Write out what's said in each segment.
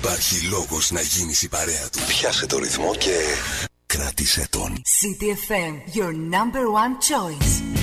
Υπάρχει λόγος να γίνεις η παρέα του. Πιάσε το ρυθμό και κράτησε τον. CTFM, your number one choice.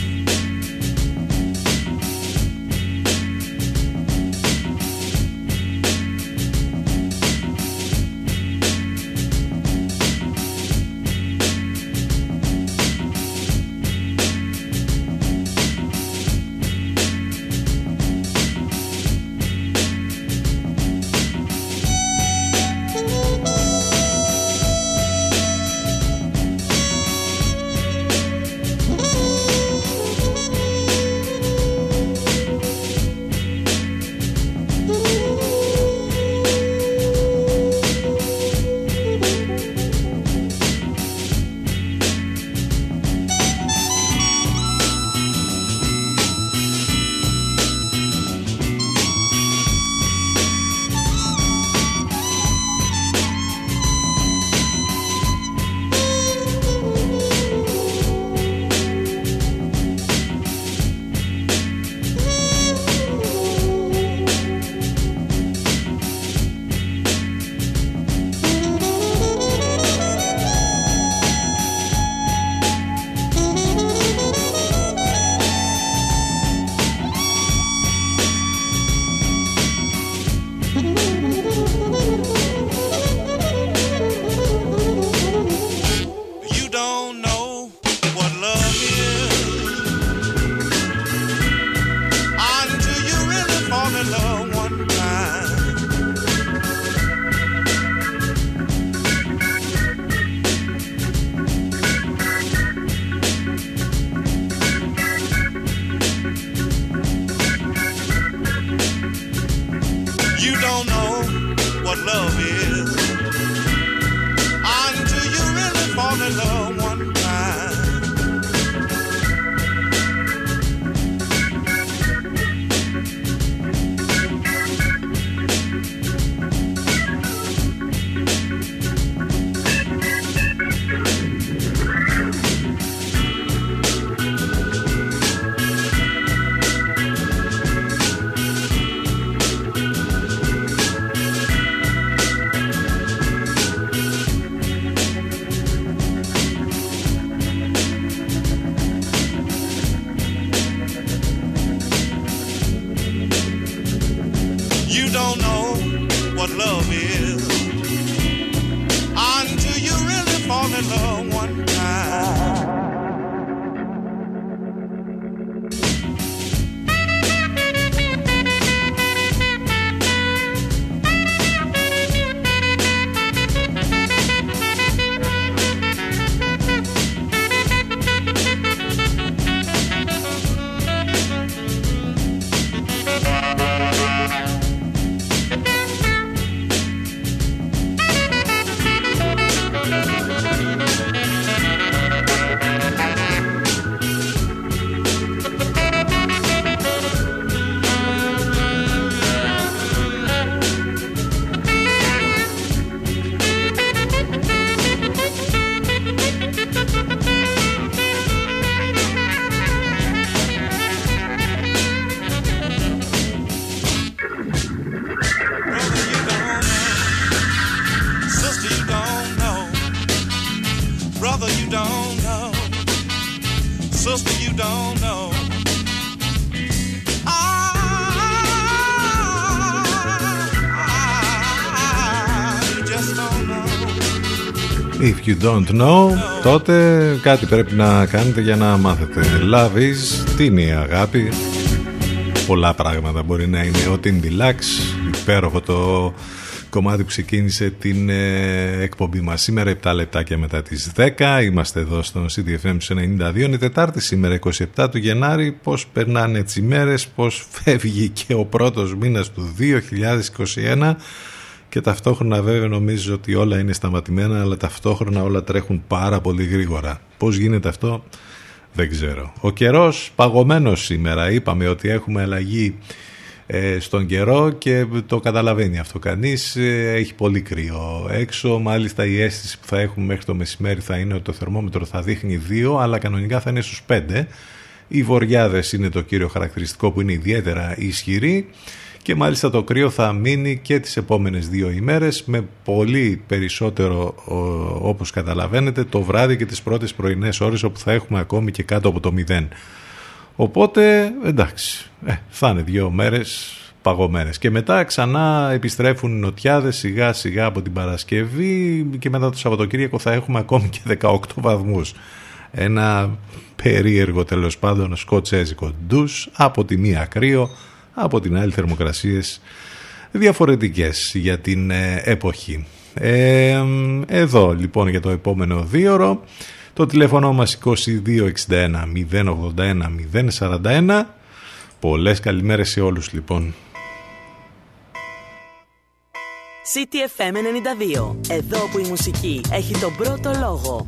You don't know, τότε κάτι πρέπει να κάνετε για να μάθετε. Love is, τι είναι η αγάπη. Πολλά πράγματα μπορεί να είναι. Ο Tin Deluxe, υπέροχο το κομμάτι που ξεκίνησε την ε, εκπομπή μας σήμερα 7 λεπτάκια μετά τις 10 είμαστε εδώ στο CDFM 92 είναι Τετάρτη σήμερα 27 του Γενάρη πως περνάνε τις ημέρες πως φεύγει και ο πρώτος μήνας του 2021 και ταυτόχρονα βέβαια νομίζω ότι όλα είναι σταματημένα αλλά ταυτόχρονα όλα τρέχουν πάρα πολύ γρήγορα. Πώς γίνεται αυτό δεν ξέρω. Ο καιρός παγωμένος σήμερα. Είπαμε ότι έχουμε αλλαγή ε, στον καιρό και το καταλαβαίνει αυτό κανείς. Ε, έχει πολύ κρύο έξω. Μάλιστα η αίσθηση που θα έχουμε μέχρι το μεσημέρι θα είναι ότι το θερμόμετρο θα δείχνει 2 αλλά κανονικά θα είναι στους 5 οι βοριάδες είναι το κύριο χαρακτηριστικό που είναι ιδιαίτερα ισχυροί και μάλιστα το κρύο θα μείνει και τις επόμενες δύο ημέρες με πολύ περισσότερο όπως καταλαβαίνετε το βράδυ και τις πρώτες πρωινές ώρες όπου θα έχουμε ακόμη και κάτω από το μηδέν. Οπότε εντάξει, ε, θα είναι δύο μέρες παγωμένες και μετά ξανά επιστρέφουν οι νοτιάδες σιγά σιγά από την Παρασκευή και μετά το Σαββατοκύριακο θα έχουμε ακόμη και 18 βαθμούς. Ένα περίεργο τέλος πάντων σκοτσέζικο ντους από τη μία κρύο από την άλλη θερμοκρασίες διαφορετικές για την ε, εποχή. Ε, εδώ λοιπόν για το επόμενο δίωρο το τηλέφωνο μας 2261 081 041 Πολλές καλημέρες σε όλους λοιπόν. CTFM 92. Εδώ που η μουσική έχει τον πρώτο λόγο.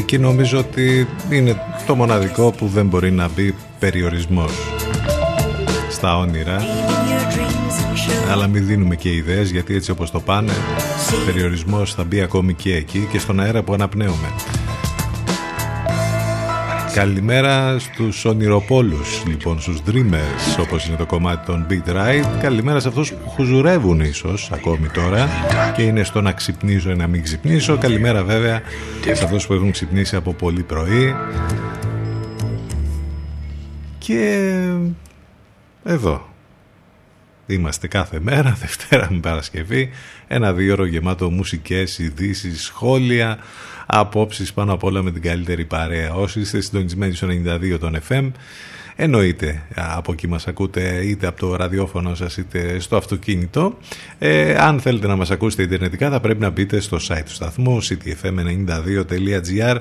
Εκεί νομίζω ότι είναι το μοναδικό που δεν μπορεί να μπει περιορισμός στα όνειρα. Αλλά μην δίνουμε και ιδέες γιατί έτσι όπως το πάνε περιορισμός θα μπει ακόμη και εκεί και στον αέρα που αναπνέουμε Καλημέρα στους ονειροπόλους, λοιπόν, στους dreamers, όπως είναι το κομμάτι των Beat Ride. Καλημέρα σε αυτούς που χουζουρεύουν ίσως ακόμη τώρα και είναι στο να ξυπνήσω ή να μην ξυπνήσω. Καλημέρα βέβαια σε αυτούς που έχουν ξυπνήσει από πολύ πρωί. Και εδώ, είμαστε κάθε μέρα, Δευτέρα με Παρασκευή, ένα δύο ώρο γεμάτο μουσικές, ειδήσεις, σχόλια, απόψεις πάνω απ' όλα με την καλύτερη παρέα. Όσοι είστε συντονισμένοι στο 92 των FM, Εννοείται από εκεί μας ακούτε είτε από το ραδιόφωνο σας είτε στο αυτοκίνητο. Ε, αν θέλετε να μας ακούσετε ιντερνετικά θα πρέπει να μπείτε στο site του σταθμού ctfm92.gr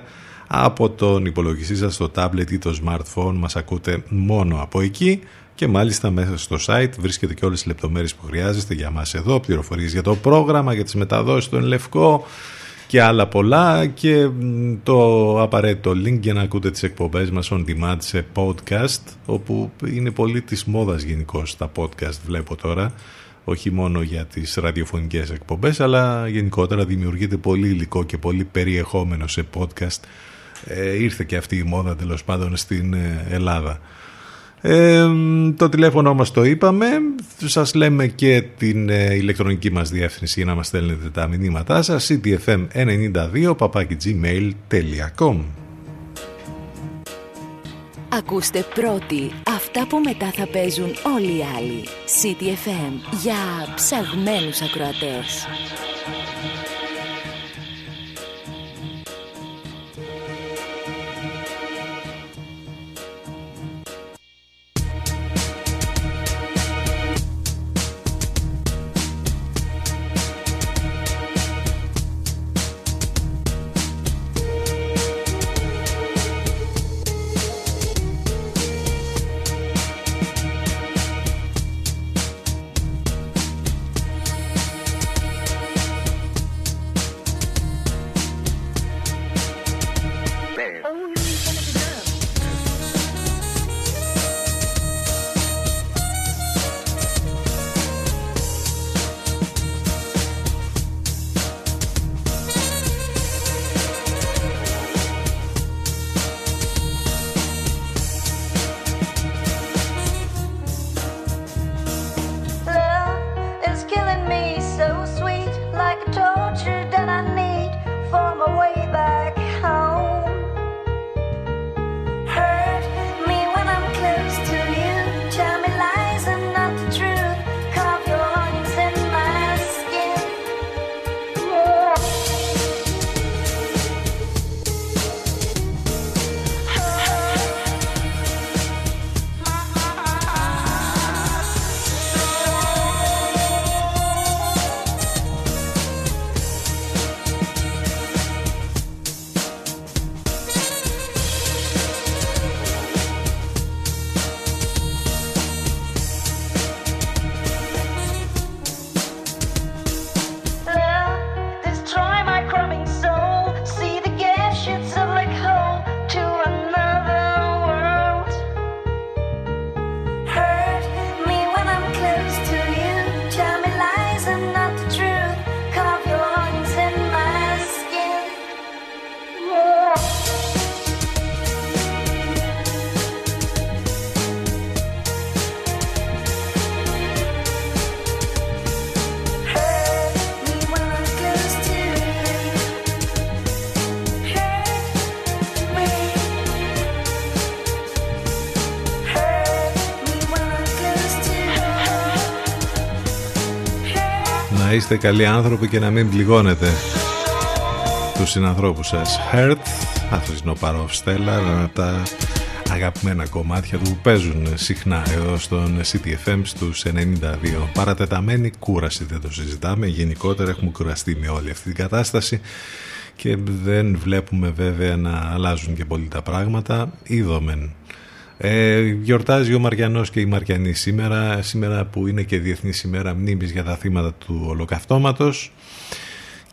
από τον υπολογιστή σας, το tablet ή το smartphone μας ακούτε μόνο από εκεί και μάλιστα μέσα στο site βρίσκεται και όλες τις λεπτομέρειες που χρειάζεστε για μας εδώ, πληροφορίες για το πρόγραμμα, για τις μεταδόσεις στον Λευκό και άλλα πολλά και το απαραίτητο link για να ακούτε τις εκπομπές μας on demand σε podcast όπου είναι πολύ της μόδας γενικώ τα podcast βλέπω τώρα. Όχι μόνο για τις ραδιοφωνικές εκπομπές αλλά γενικότερα δημιουργείται πολύ υλικό και πολύ περιεχόμενο σε podcast. Ε, ήρθε και αυτή η μόδα τέλος πάντων στην ε, Ελλάδα ε, το τηλέφωνο μας το είπαμε. Σας λέμε και την ε, ηλεκτρονική μας διεύθυνση για να μας στέλνετε τα μηνύματά σας. ctfm92 papakigmail.com Ακούστε πρώτοι αυτά που μετά θα παίζουν όλοι οι άλλοι. CTFM για ψαγμένους ακροατές είστε καλοί άνθρωποι και να μην πληγώνετε τους συνανθρώπους σας. Hurt, αυτός είναι ο Παρόφ Στέλλα, τα αγαπημένα κομμάτια του που παίζουν συχνά εδώ στον CTFM στους 92. Παρατεταμένη κούραση δεν το συζητάμε, γενικότερα έχουμε κουραστεί με όλη αυτή την κατάσταση και δεν βλέπουμε βέβαια να αλλάζουν και πολύ τα πράγματα. Είδομεν ε, γιορτάζει ο Μαριανός και η Μαριανή σήμερα, σήμερα που είναι και Διεθνής ημέρα μνήμης για τα θύματα του ολοκαυτώματος.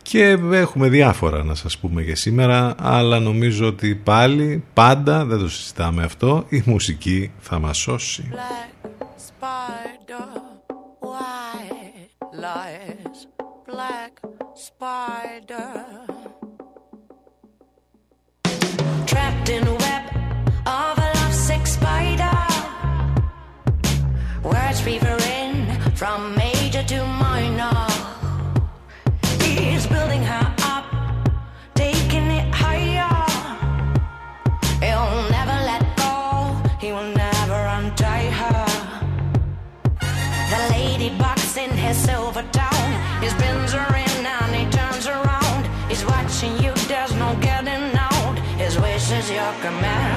Και έχουμε διάφορα να σας πούμε για σήμερα αλλά νομίζω ότι πάλι πάντα δεν το συζητάμε αυτό η μουσική θα μας σώσει. Trapped in a web of spider. Words revering from major to minor. He's building her up, taking it higher. He'll never let go, he will never untie her. The lady box in his silver town. He spins her in and he turns around. He's watching you, there's no getting out. His wish is your command.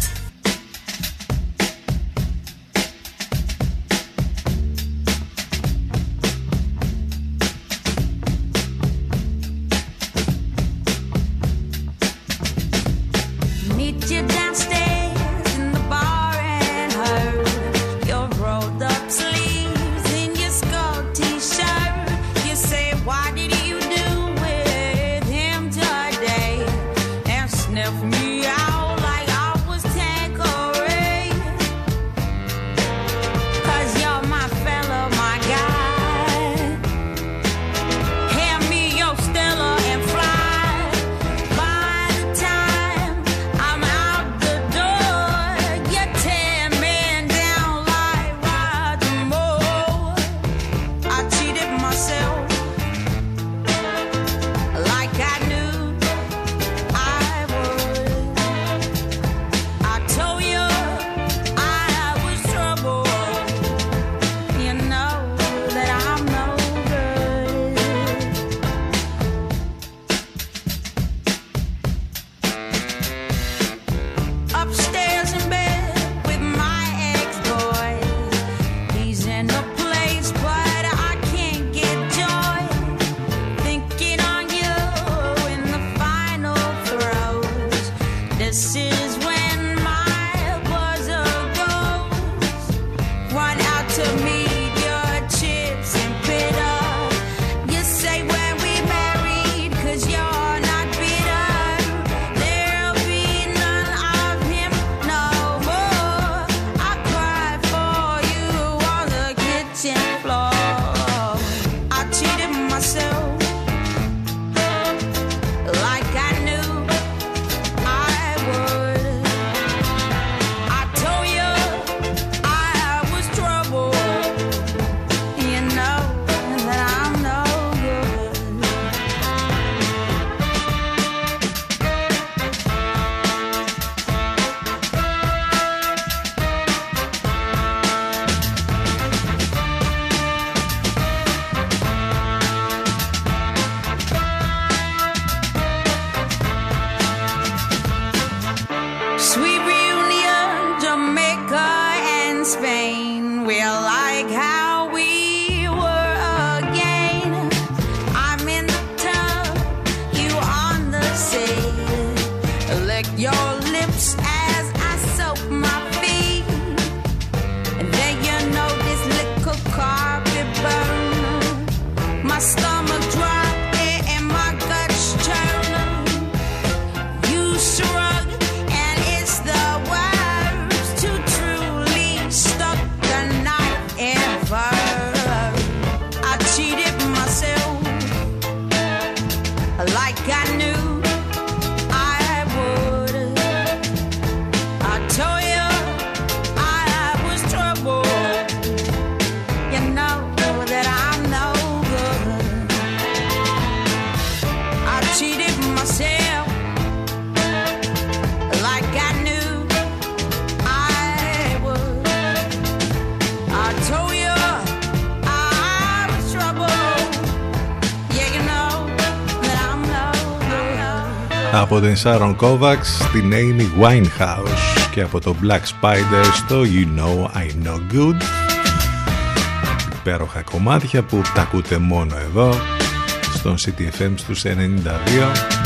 Από την Sharon Kovacs στην Amy Winehouse και από το Black Spider στο You Know I Know Good. Υπέροχα κομμάτια που τα ακούτε μόνο εδώ στον CTFM στους 92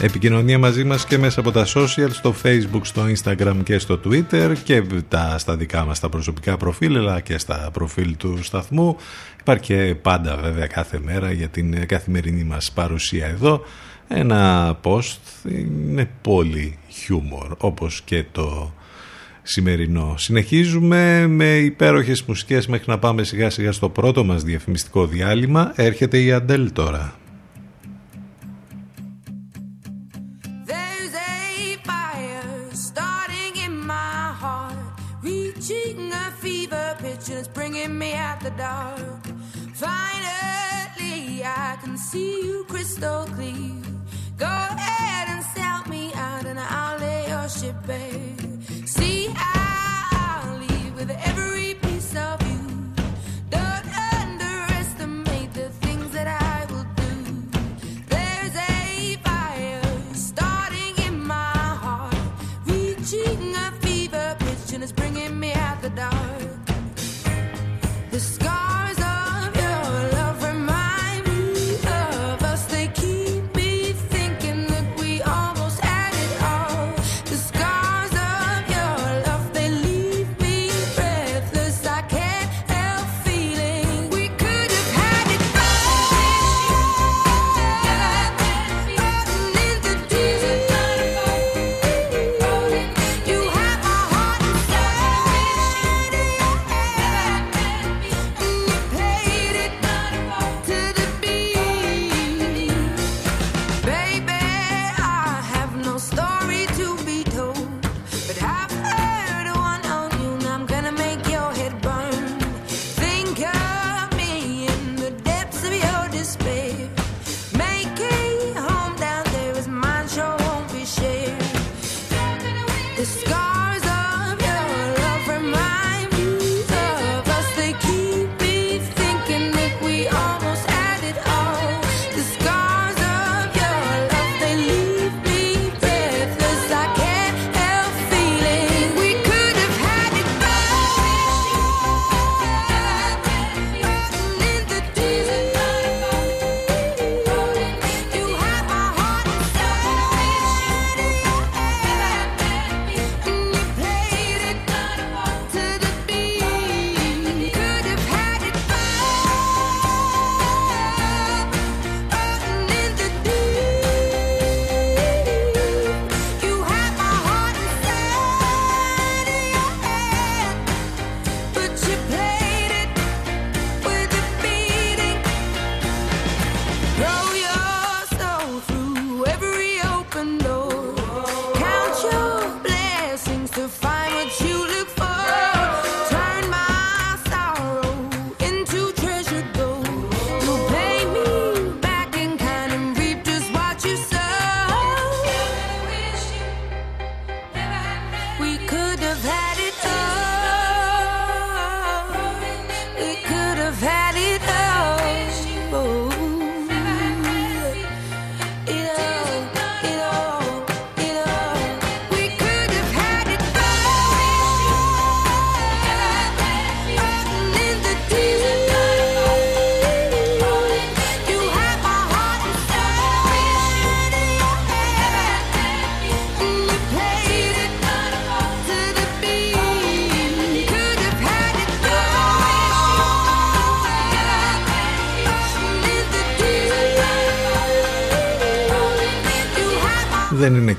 Επικοινωνία μαζί μας και μέσα από τα social, στο facebook, στο instagram και στο twitter και τα, στα δικά μας τα προσωπικά προφίλ αλλά και στα προφίλ του σταθμού. Υπάρχει και πάντα βέβαια κάθε μέρα για την καθημερινή μας παρουσία εδώ. Ένα post είναι πολύ χιούμορ όπως και το σημερινό. Συνεχίζουμε με υπέροχες μουσικές μέχρι να πάμε σιγά σιγά στο πρώτο μας διαφημιστικό διάλειμμα. Έρχεται η Αντέλ τώρα. Dark. Finally, I can see you crystal clear. Go ahead and sell me out, and I'll lay your ship bare.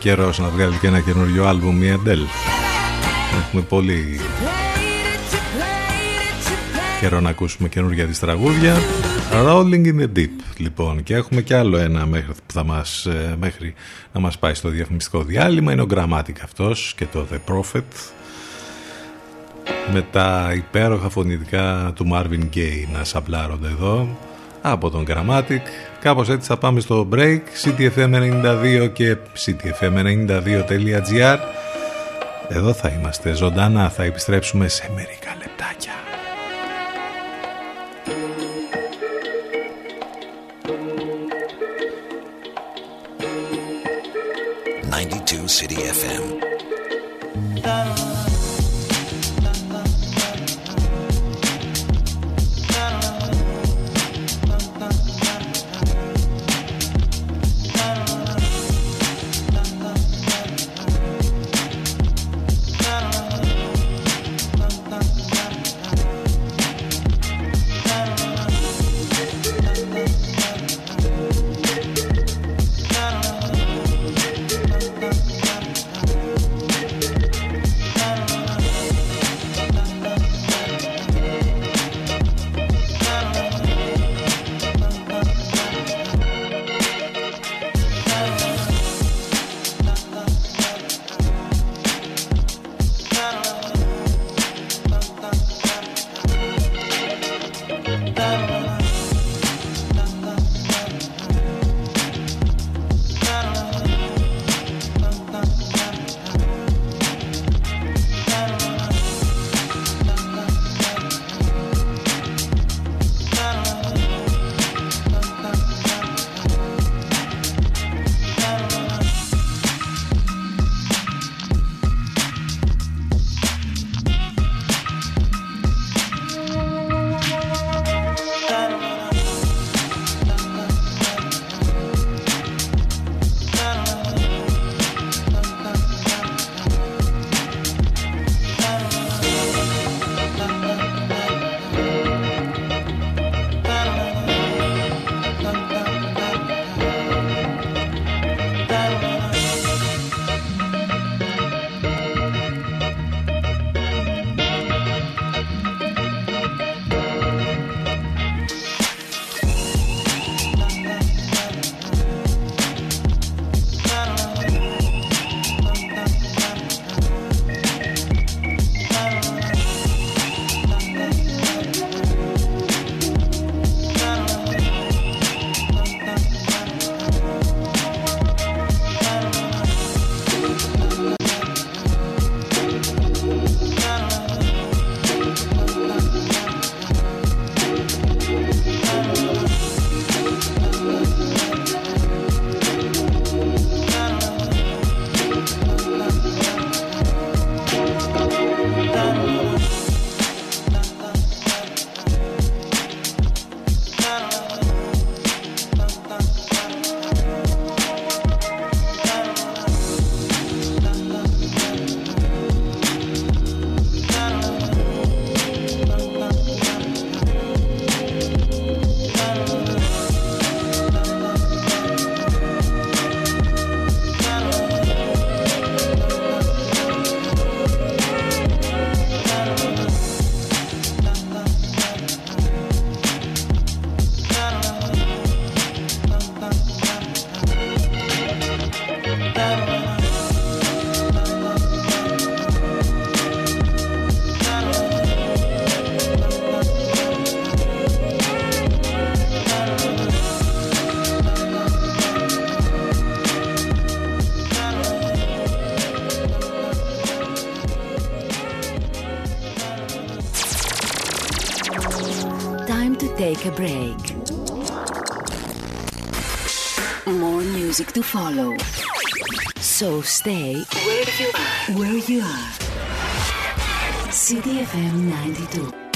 Δεν είναι καιρός να βγάλει και ένα καινούριο άλμπουμ η Αντέλ. Έχουμε πολύ καιρό να ακούσουμε καινούργια της τραγούδια. Rolling in the Deep, λοιπόν. Και έχουμε κι άλλο ένα μέχρι, που θα μας, ε, μέχρι να μας πάει στο διαφημιστικό διάλειμμα. Είναι ο Grammatic αυτός και το The Prophet. Με τα υπέροχα φωνητικά του Marvin Gaye να σαπλάρονται εδώ από τον Grammatic. Κάπως έτσι θα πάμε στο break. CTFM92 και CTFM92.gr Εδώ θα είμαστε ζωντανά. Θα επιστρέψουμε σε μερικά λεπτάκια. 92 City FM. Follow. So stay where you are. Where you are. CDFM 92.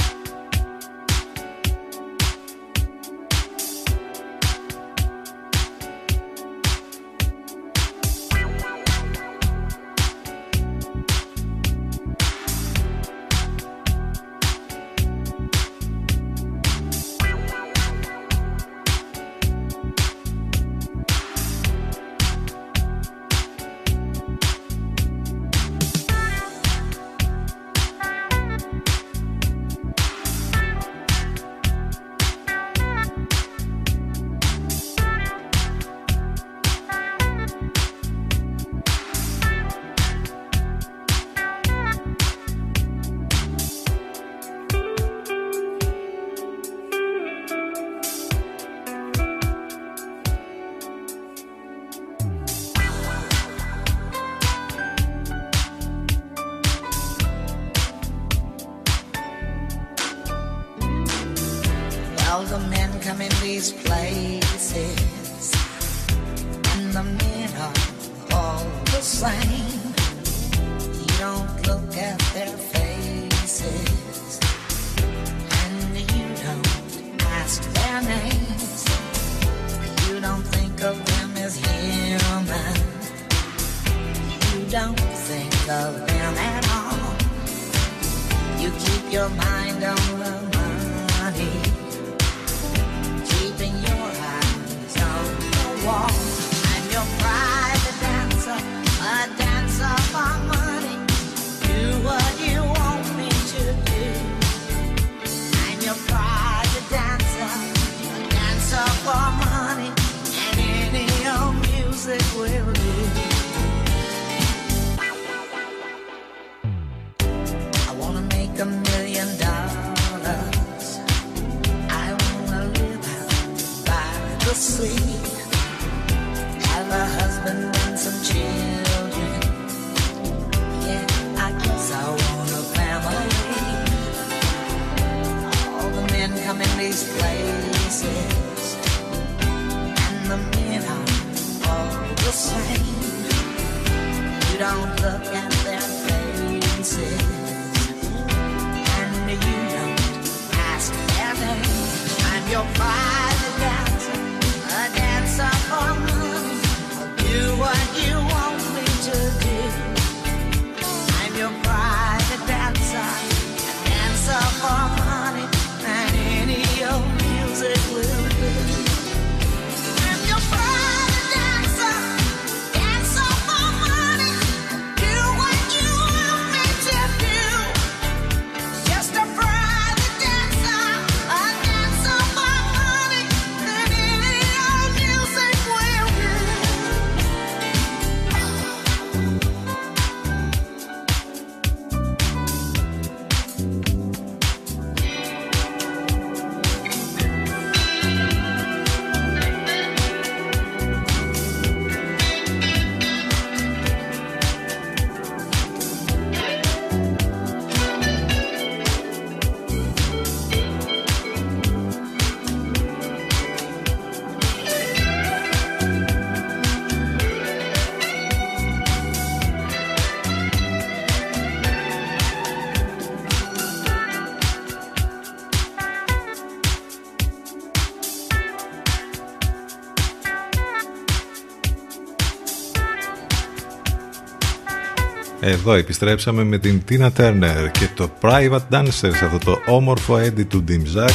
Εδώ επιστρέψαμε με την Tina Turner και το Private Dancers, αυτό το όμορφο έντι του Dimzak.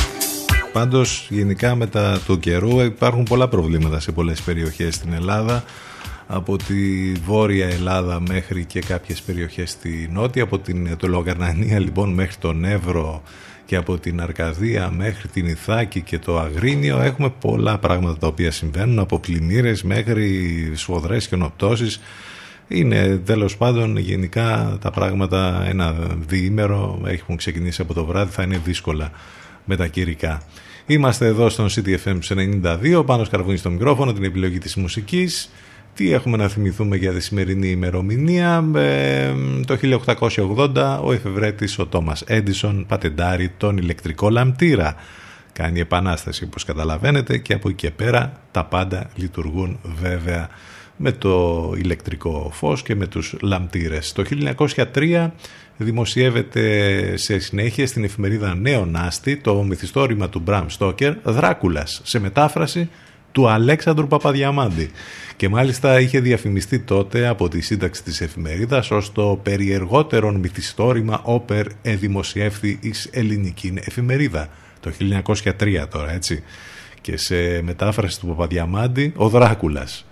Πάντως γενικά μετά το καιρού υπάρχουν πολλά προβλήματα σε πολλές περιοχές στην Ελλάδα από τη Βόρεια Ελλάδα μέχρι και κάποιες περιοχές στη Νότια από την το Λογαρνανία λοιπόν μέχρι τον Εύρο και από την Αρκαδία μέχρι την Ιθάκη και το Αγρίνιο έχουμε πολλά πράγματα τα οποία συμβαίνουν από πλημμύρες μέχρι σφοδρές και νοπτώσεις είναι τέλος πάντων γενικά τα πράγματα ένα διήμερο έχουν ξεκινήσει από το βράδυ θα είναι δύσκολα με τα κυρικά. Είμαστε εδώ στον CTFM 92 πάνω σκαρβούνι στο μικρόφωνο την επιλογή της μουσικής τι έχουμε να θυμηθούμε για τη σημερινή ημερομηνία; Ε, το 1880 ο εφευρέτης ο Τόμας Έντισον πατεντάρει τον ηλεκτρικό λαμπτήρα κάνει επανάσταση όπως καταλαβαίνετε και από εκεί και πέρα τα πάντα λειτουργούν βέβαια με το ηλεκτρικό φως και με τους λαμπτήρες. Το 1903 δημοσιεύεται σε συνέχεια στην εφημερίδα Νέο Νάστη το μυθιστόρημα του Μπραμ Στόκερ «Δράκουλας» σε μετάφραση του Αλέξανδρου Παπαδιαμάντη. Και μάλιστα είχε διαφημιστεί τότε από τη σύνταξη της εφημερίδας ως το περιεργότερον μυθιστόρημα όπερ εδημοσιεύθη εις ελληνική εφημερίδα. Το 1903 τώρα έτσι. Και σε μετάφραση του Παπαδιαμάντη «Ο Δράκουλας»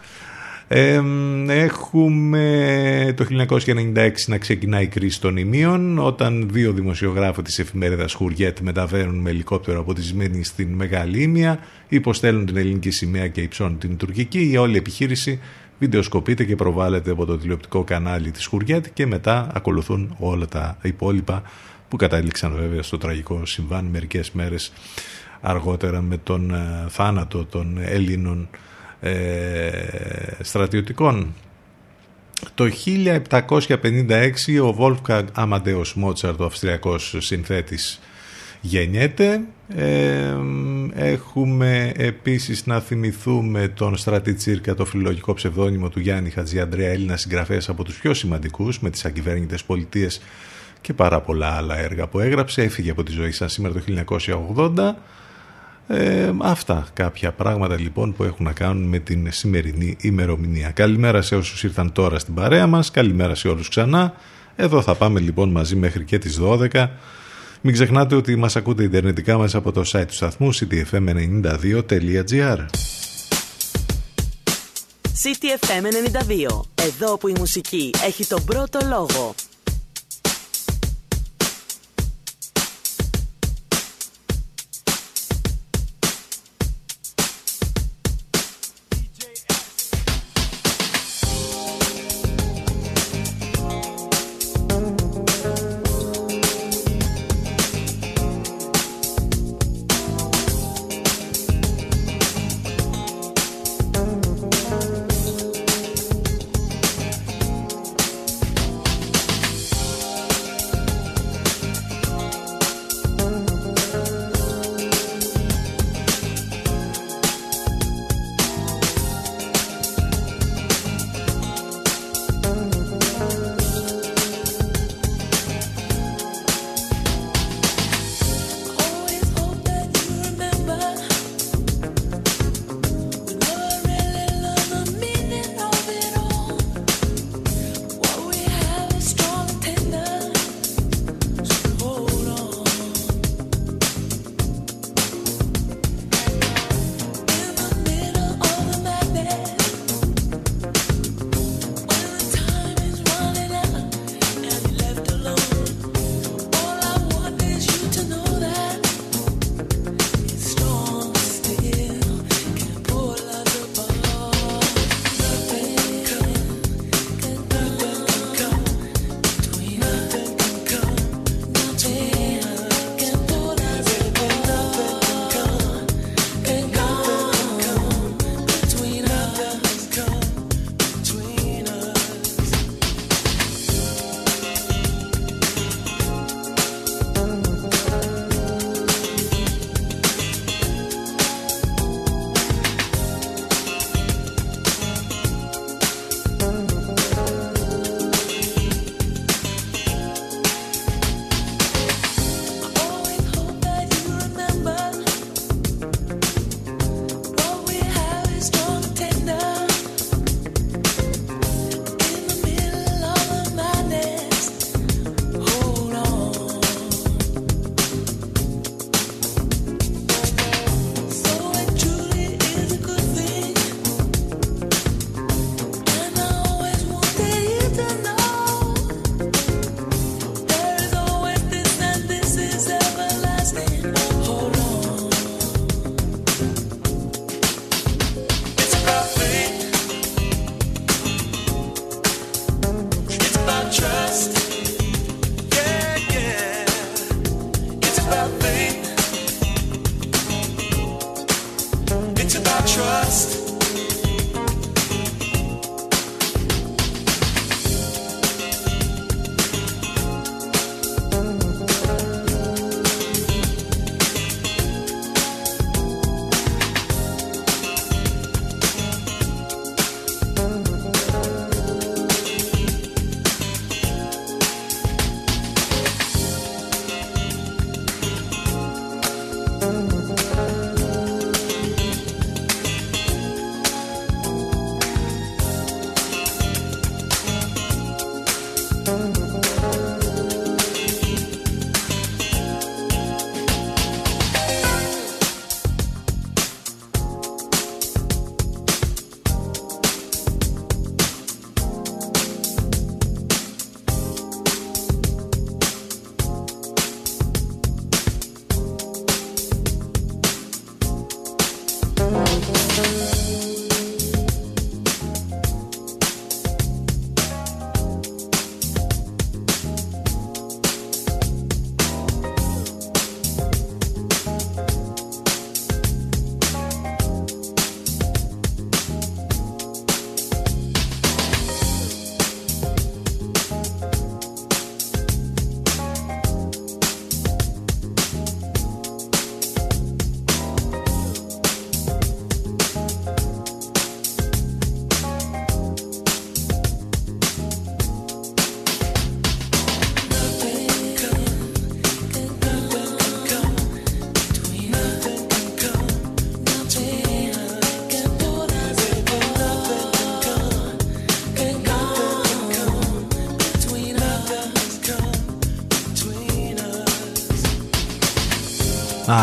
έχουμε το 1996 να ξεκινάει η κρίση των ημείων όταν δύο δημοσιογράφοι της εφημερίδας Χουριέτ μεταβαίνουν με ελικόπτερο από τη Σμύρνη στην Μεγάλη Ήμια υποστέλνουν την ελληνική σημαία και υψώνουν την τουρκική. Η όλη επιχείρηση βιντεοσκοπείται και προβάλλεται από το τηλεοπτικό κανάλι της Χουριέτ και μετά ακολουθούν όλα τα υπόλοιπα που κατάληξαν βέβαια στο τραγικό συμβάν μερικές μέρες αργότερα με τον ε, θάνατο των Ελλήνων ε, στρατιωτικών. Το 1756 ο Wolfgang Amadeus Mozart, ο αυστριακός συνθέτης, γεννιέται. Ε, έχουμε επίσης να θυμηθούμε τον Στρατή Τσίρκα, το φιλολογικό ψευδόνυμο του Γιάννη Χατζιαντρέα, Έλληνα συγγραφέας από τους πιο σημαντικούς με τις αγκυβέρνητες πολιτείες και πάρα πολλά άλλα έργα που έγραψε. Έφυγε από τη ζωή σαν σήμερα το 1980. Ε, αυτά κάποια πράγματα λοιπόν που έχουν να κάνουν με την σημερινή ημερομηνία. Καλημέρα σε όσους ήρθαν τώρα στην παρέα μας, καλημέρα σε όλους ξανά. Εδώ θα πάμε λοιπόν μαζί μέχρι και τις 12. Μην ξεχνάτε ότι μας ακούτε ιντερνετικά μέσα από το site του σταθμού ctfm92.gr CTFM 92. Εδώ που η μουσική έχει τον πρώτο λόγο.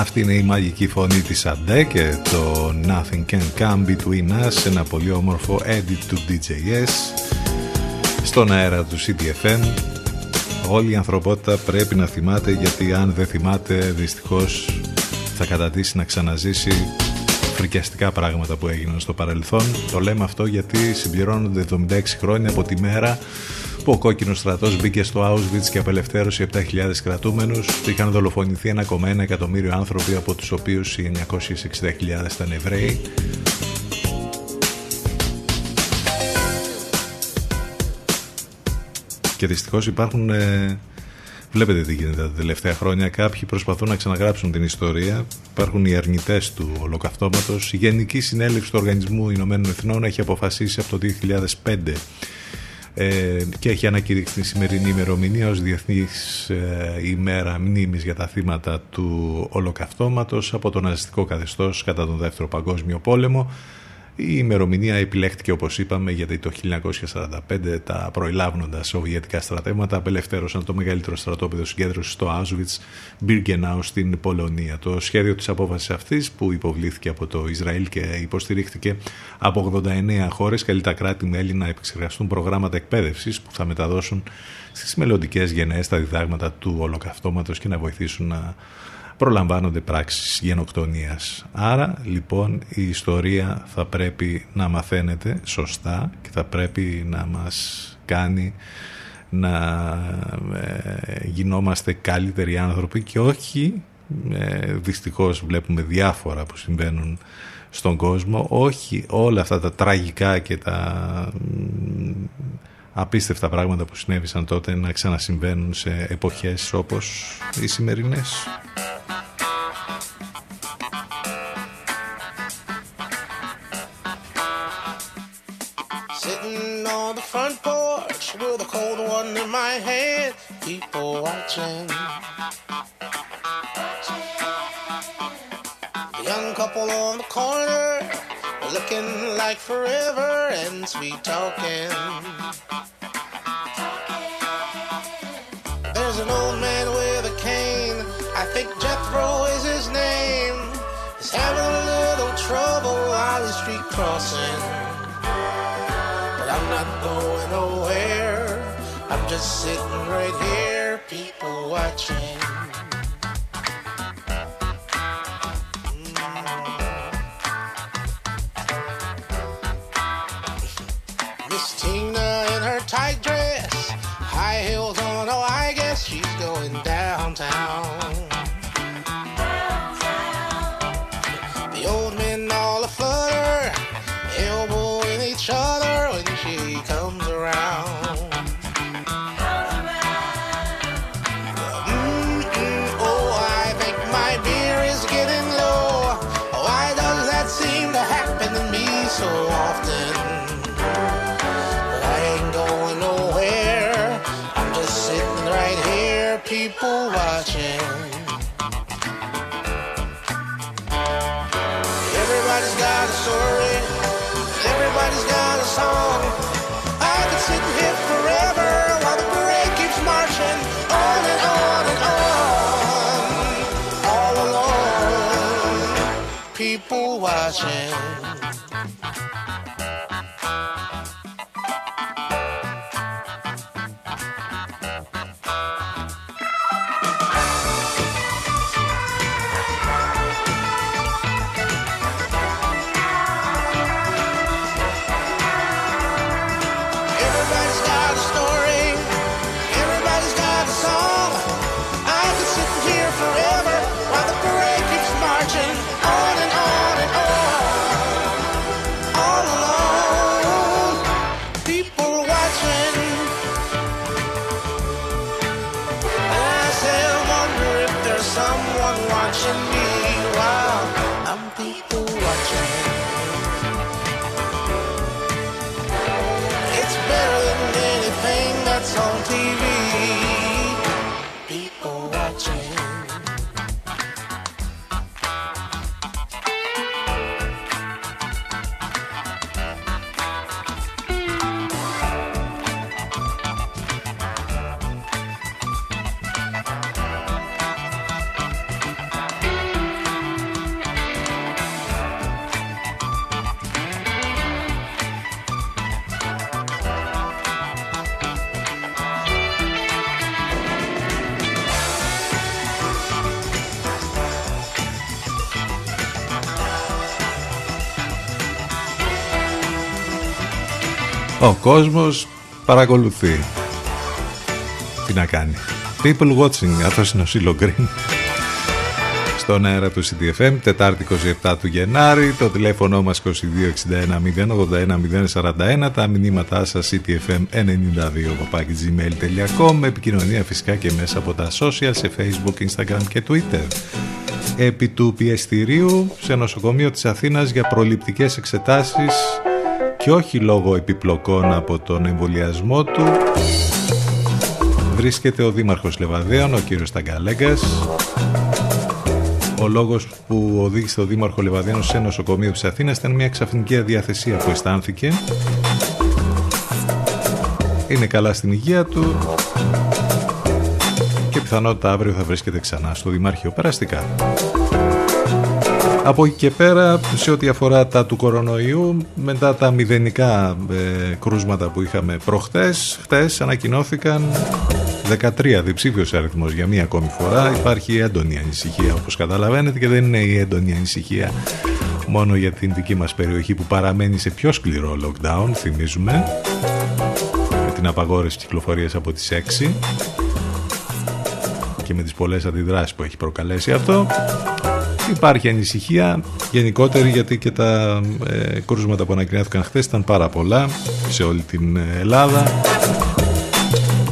Αυτή είναι η μαγική φωνή της Αντέ και το Nothing Can Come Between Us ένα πολύ όμορφο edit του DJS στον αέρα του CDFM όλη η ανθρωπότητα πρέπει να θυμάται γιατί αν δεν θυμάται δυστυχώς θα κατατήσει να ξαναζήσει φρικιαστικά πράγματα που έγιναν στο παρελθόν. Το λέμε αυτό γιατί συμπληρώνονται 76 χρόνια από τη μέρα που ο κόκκινος στρατός μπήκε στο Auschwitz και απελευθέρωσε 7.000 κρατούμενους. Είχαν δολοφονηθεί 1,1 εκατομμύριο άνθρωποι από τους οποίους οι 960.000 ήταν Εβραίοι. Και δυστυχώς υπάρχουν ε, Βλέπετε τι γίνεται τα τελευταία χρόνια. Κάποιοι προσπαθούν να ξαναγράψουν την ιστορία. Υπάρχουν οι αρνητές του ολοκαυτώματος. Η Γενική Συνέλευση του Οργανισμού Ηνωμένων Εθνών έχει αποφασίσει από το 2005 ε, και έχει ανακηρύξει τη σημερινή ημερομηνία ως Διεθνής ε, ημέρα μνήμης για τα θύματα του ολοκαυτώματος από το ναζιστικό καθεστώς κατά τον Δεύτερο Παγκόσμιο Πόλεμο η ημερομηνία επιλέχθηκε όπως είπαμε γιατί το 1945 τα προελάβνοντα σοβιετικά στρατεύματα απελευθέρωσαν το μεγαλύτερο στρατόπεδο συγκέντρωσης στο Auschwitz Birkenau στην Πολωνία. Το σχέδιο της απόφασης αυτής που υποβλήθηκε από το Ισραήλ και υποστηρίχθηκε από 89 χώρες καλεί τα κράτη-μέλη να επεξεργαστούν προγράμματα εκπαίδευσης που θα μεταδώσουν στις μελλοντικές γενναίες τα διδάγματα του ολοκαυτώματος και να βοηθήσουν να προλαμβάνονται πράξεις γενοκτονίας. Άρα λοιπόν η ιστορία θα πρέπει να μαθαίνεται σωστά και θα πρέπει να μας κάνει να ε, γινόμαστε καλύτεροι άνθρωποι και όχι ε, δυστυχώς βλέπουμε διάφορα που συμβαίνουν στον κόσμο όχι όλα αυτά τα τραγικά και τα απίστευτα πράγματα που συνέβησαν τότε να ξανασυμβαίνουν σε εποχές όπως οι σημερινές. The corner, looking like forever and. There's an old man with a cane. I think Jethro is his name. He's having a little trouble on the street crossing. But I'm not going nowhere. I'm just sitting right here, people watching. flashing. Κόσμος παρακολουθεί. Τι να κάνει. People watching, αυτός είναι ο Σίλο Γκριν. Στον αέρα του CDFM, Τετάρτη 27 του Γενάρη, το τηλέφωνο μας 2261 081 041, τα μηνύματά σας ctfm92 gmail.com, επικοινωνία φυσικά και μέσα από τα social σε Facebook, Instagram και Twitter. Επί του πιεστηρίου σε νοσοκομείο της Αθήνας για προληπτικές εξετάσεις και όχι λόγω επιπλοκών από τον εμβολιασμό του. Βρίσκεται ο Δήμαρχος Λεβαδέων, ο κύριος Ταγκαλέγκας ο λόγος που οδήγησε ο Δήμαρχο Λεβαδέων σε νοσοκομείο της Αθήνας ήταν μια ξαφνική αδιαθεσία που αισθάνθηκε. Είναι καλά στην υγεία του. Και πιθανότητα αύριο θα βρίσκεται ξανά στο Δημάρχιο περαστικά. Από εκεί και πέρα, σε ό,τι αφορά τα του κορονοϊού, μετά τα μηδενικά ε, κρούσματα που είχαμε προχτές, χτες ανακοινώθηκαν 13 διψήφιος αριθμός για μία ακόμη φορά. Υπάρχει έντονη ανησυχία όπως καταλαβαίνετε και δεν είναι η έντονη ανησυχία μόνο για την δική μας περιοχή που παραμένει σε πιο σκληρό lockdown, θυμίζουμε, με την απαγόρευση κυκλοφορίας από τις 6 και με τις πολλές αντιδράσεις που έχει προκαλέσει αυτό Υπάρχει ανησυχία γενικότερη γιατί και τα ε, κρούσματα που ανακοινώθηκαν χθες ήταν πάρα πολλά σε όλη την Ελλάδα.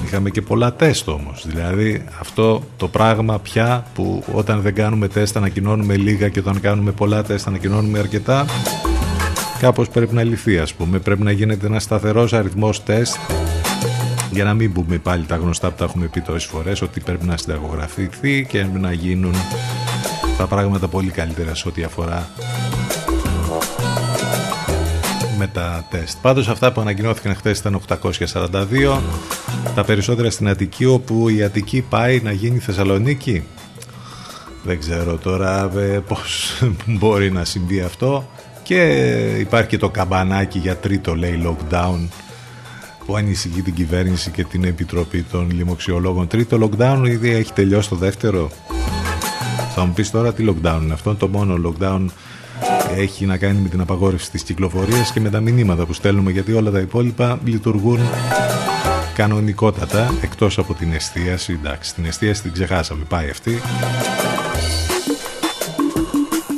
Είχαμε και πολλά τεστ όμως, δηλαδή αυτό το πράγμα πια που όταν δεν κάνουμε τεστ ανακοινώνουμε λίγα και όταν κάνουμε πολλά τεστ ανακοινώνουμε αρκετά κάπως πρέπει να λυθεί ας πούμε, πρέπει να γίνεται ένας σταθερός αριθμός τεστ. Για να μην πούμε πάλι τα γνωστά που τα έχουμε πει τόσες φορές ότι πρέπει να συνταγογραφηθεί και να γίνουν τα πράγματα πολύ καλύτερα σε ό,τι αφορά με τα τεστ. Πάντως αυτά που ανακοινώθηκαν χθες ήταν 842, τα περισσότερα στην Αττική όπου η Αττική πάει να γίνει Θεσσαλονίκη. Δεν ξέρω τώρα ε, πώς μπορεί να συμβεί αυτό και υπάρχει και το καμπανάκι για τρίτο λέει lockdown που ανησυχεί την κυβέρνηση και την Επιτροπή των Λοιμοξιολόγων. Τρίτο lockdown ήδη έχει τελειώσει το δεύτερο. Θα μου πεις τώρα τι lockdown είναι αυτό. Το μόνο lockdown έχει να κάνει με την απαγόρευση της κυκλοφορίας και με τα μηνύματα που στέλνουμε γιατί όλα τα υπόλοιπα λειτουργούν κανονικότατα εκτός από την εστίαση. Εντάξει, την εστίαση την ξεχάσαμε, πάει αυτή.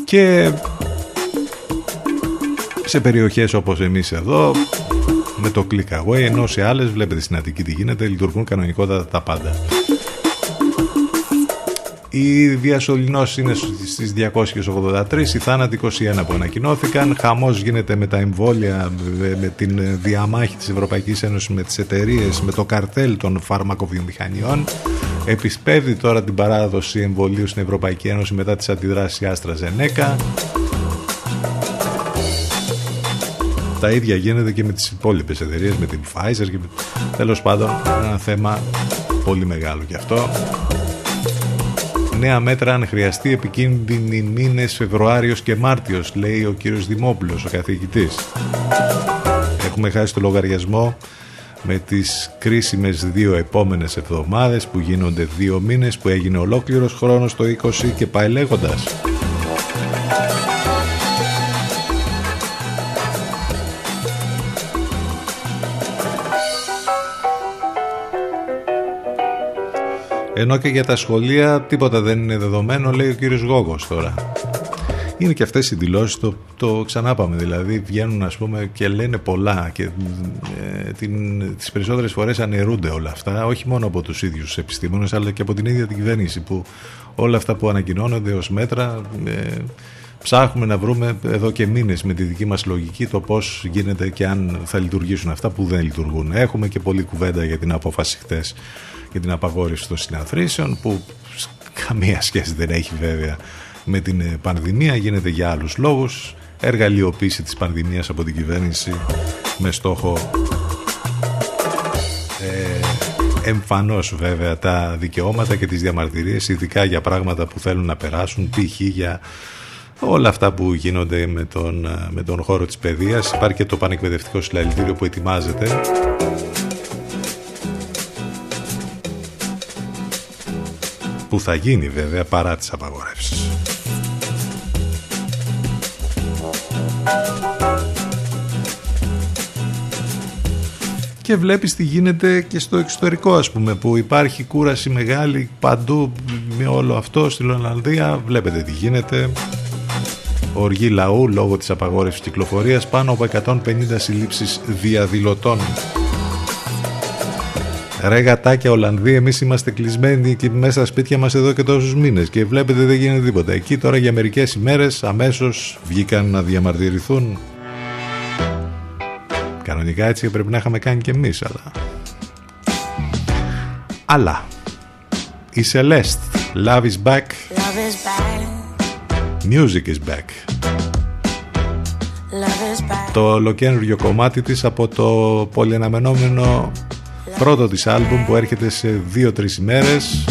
Και σε περιοχές όπως εμείς εδώ με το click away ενώ σε άλλες βλέπετε στην Αττική τι γίνεται λειτουργούν κανονικότατα τα πάντα. Η διασωληνώση είναι στις 283, οι θάνατοι 21 που ανακοινώθηκαν. Χαμός γίνεται με τα εμβόλια, με την διαμάχη της Ευρωπαϊκής Ένωσης με τις εταιρείες, με το καρτέλ των φαρμακοβιομηχανιών. Επισπεύδει τώρα την παράδοση εμβολίου στην Ευρωπαϊκή Ένωση μετά τις αντιδράσεις Άστρα Ζενέκα. Τα ίδια γίνεται και με τις υπόλοιπες εταιρείες, με την Pfizer και με... τέλος πάντων ένα θέμα πολύ μεγάλο και αυτό νέα μέτρα αν χρειαστεί επικίνδυνοι μήνες Φεβρουάριος και Μάρτιος, λέει ο κύριος Δημόπουλος, ο καθηγητής. Έχουμε χάσει το λογαριασμό με τις κρίσιμες δύο επόμενες εβδομάδες που γίνονται δύο μήνες που έγινε ολόκληρος χρόνος το 20 και πάει λέγοντας. Ενώ και για τα σχολεία τίποτα δεν είναι δεδομένο, λέει ο κύριος Γόγος τώρα. Είναι και αυτές οι δηλώσεις, το, το ξανάπαμε δηλαδή, βγαίνουν ας πούμε και λένε πολλά και ε, την, τις περισσότερες φορές αναιρούνται όλα αυτά, όχι μόνο από τους ίδιους επιστήμονες αλλά και από την ίδια την κυβέρνηση που όλα αυτά που ανακοινώνονται ως μέτρα ε, ψάχνουμε να βρούμε εδώ και μήνες με τη δική μας λογική το πώς γίνεται και αν θα λειτουργήσουν αυτά που δεν λειτουργούν. Έχουμε και πολλή κουβέντα για την απόφαση χτες και την απαγόρευση των συναθρήσεων που καμία σχέση δεν έχει βέβαια με την ε, πανδημία, γίνεται για άλλους λόγους, εργαλειοποίηση της πανδημίας από την κυβέρνηση με στόχο ε, εμφανώς βέβαια τα δικαιώματα και τις διαμαρτυρίες ειδικά για πράγματα που θέλουν να περάσουν π.χ. για όλα αυτά που γίνονται με τον, ε, με τον χώρο της παιδείας. Υπάρχει και το πανεκπαιδευτικό συλλαλητήριο που ετοιμάζεται που θα γίνει βέβαια παρά τις απαγορεύσεις. και βλέπεις τι γίνεται και στο εξωτερικό ας πούμε που υπάρχει κούραση μεγάλη παντού με όλο αυτό στη Ολλανδία. Βλέπετε τι γίνεται. Οργή λαού λόγω της απαγόρευσης κυκλοφορίας πάνω από 150 συλλήψεις διαδηλωτών Ρε γατάκια Ολλανδοί, εμείς είμαστε κλεισμένοι και μέσα στα σπίτια μας εδώ και τόσους μήνες και βλέπετε δεν γίνεται τίποτα. Εκεί τώρα για μερικές ημέρες αμέσως βγήκαν να διαμαρτυρηθούν. Κανονικά έτσι πρέπει να είχαμε κάνει και εμείς, αλλά... Αλλά, η Celeste, Love is back, Love is back. music is back. Love is back. Το ολοκένουργιο κομμάτι της από το πολυαναμενόμενο πρώτο της άλμπουμ που έρχεται σε 2-3 ημέρες.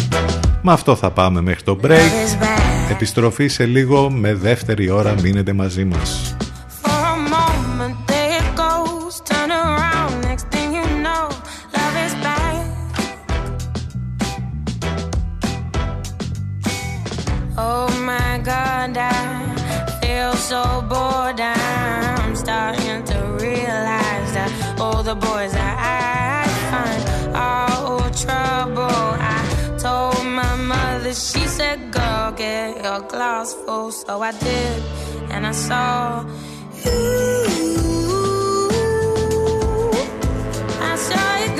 Με αυτό θα πάμε μέχρι το break. Love is back. Επιστροφή σε λίγο με δεύτερη ώρα μείνετε μαζί μας. Glass full. So I did, and I saw you. I saw you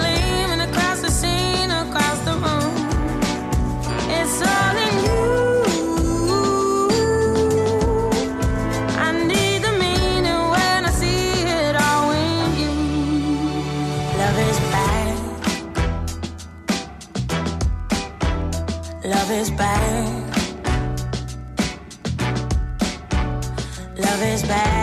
back.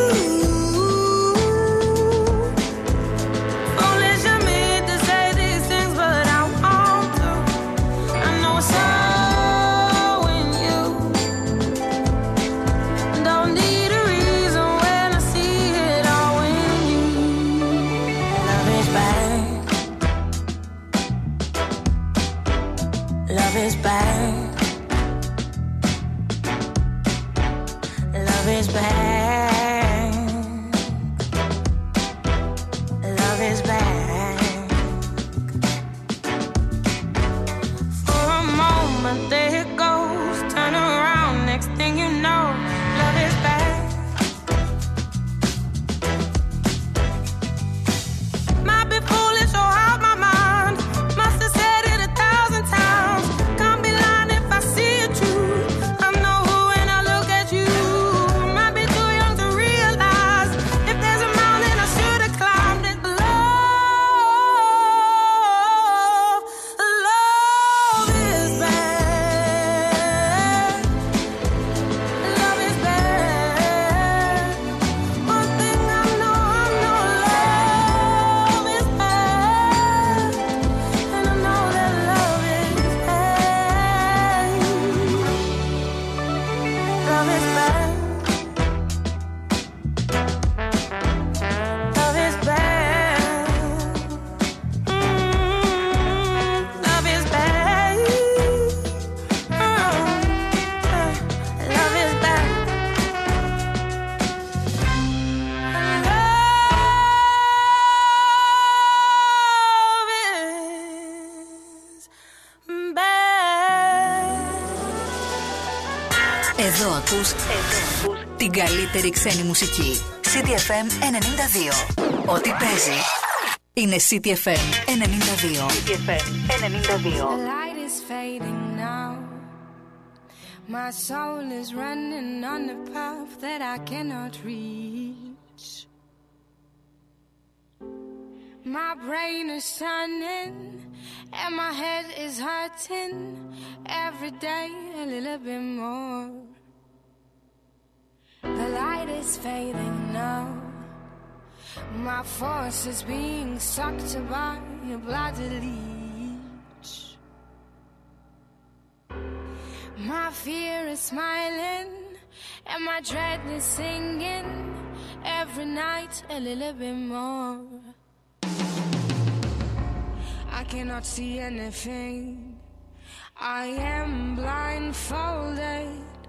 Καλύτερη ξένη μουσική. CDFM 92. Ό,τι παίζει είναι CDFM 92. CDFM 92. The light is fading now. My soul is running on a path that I cannot reach. My brain is turning and my head is hurting every day a little bit more. Light is fading now. My force is being sucked by a bloody leech. My fear is smiling and my dread is singing every night a little bit more. I cannot see anything. I am blindfolded.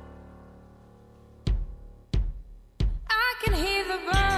Can hear the birds.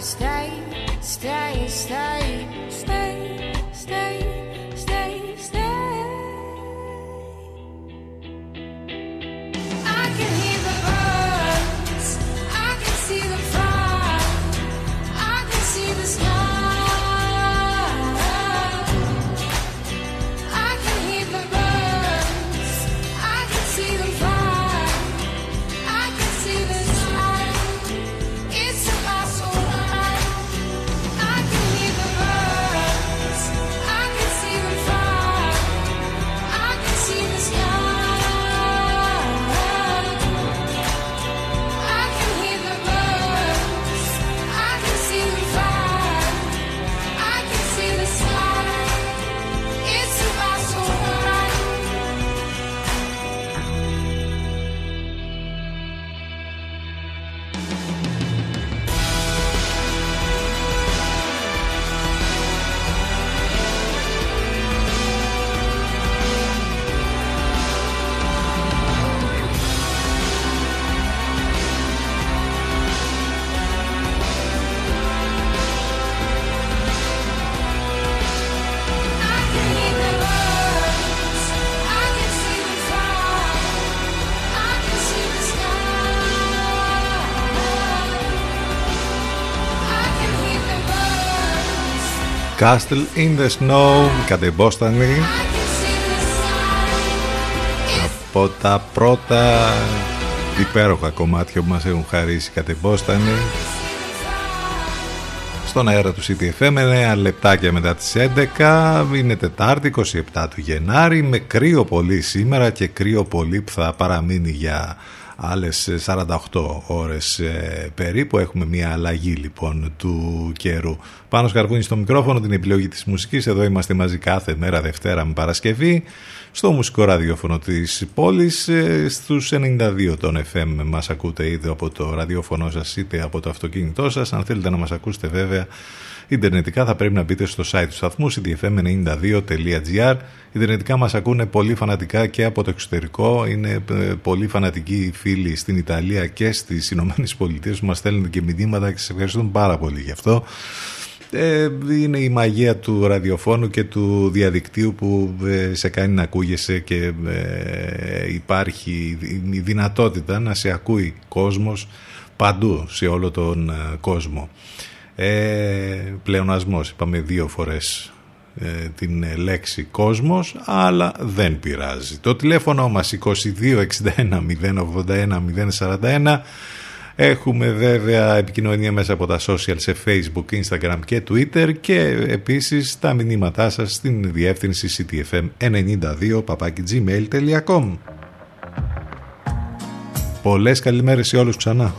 Stay, stay, stay, Castle in the Snow, κατεμπόστανη I can see the sky. It's από τα πρώτα υπέροχα κομμάτια που μας έχουν χαρίσει κατεμπόστανη στον αέρα του CTFM 9 λεπτάκια μετά τις 11 είναι Τετάρτη 27 του Γενάρη. Με κρύο πολύ σήμερα και κρύο πολύ που θα παραμείνει για άλλες 48 ώρες ε, περίπου. Έχουμε μια αλλαγή λοιπόν του καιρού. Πάνω σκαρβούνι στο μικρόφωνο την επιλογή της μουσικής. Εδώ είμαστε μαζί κάθε μέρα Δευτέρα με Παρασκευή στο μουσικό ραδιόφωνο της πόλης ε, στους 92 των FM μας ακούτε είτε από το ραδιόφωνο σας είτε από το αυτοκίνητό σας. Αν θέλετε να μας ακούσετε βέβαια Ιντερνετικά θα πρέπει να μπείτε στο site του σταθμού cdfm92.gr Ιντερνετικά μας ακούνε πολύ φανατικά και από το εξωτερικό. Είναι ε, πολύ φανατικοί φίλοι στην Ιταλία και στις Ηνωμένες Πολιτείες που μας στέλνουν και μηνύματα και σας ευχαριστούν πάρα πολύ γι' αυτό. Ε, είναι η μαγεία του ραδιοφώνου και του διαδικτύου που ε, σε κάνει να ακούγεσαι και ε, υπάρχει η δυνατότητα να σε ακούει κόσμος παντού σε όλο τον κόσμο. Ε, πλεονασμός, είπαμε δύο φορές ε, την λέξη κόσμος, αλλά δεν πειράζει. Το τηλέφωνο μας 2261 081 041 Έχουμε βέβαια επικοινωνία μέσα από τα social σε facebook, instagram και twitter και επίσης τα μηνύματά σας στην διεύθυνση ctfm92 gmail.com Πολλές καλημέρες σε όλους ξανά.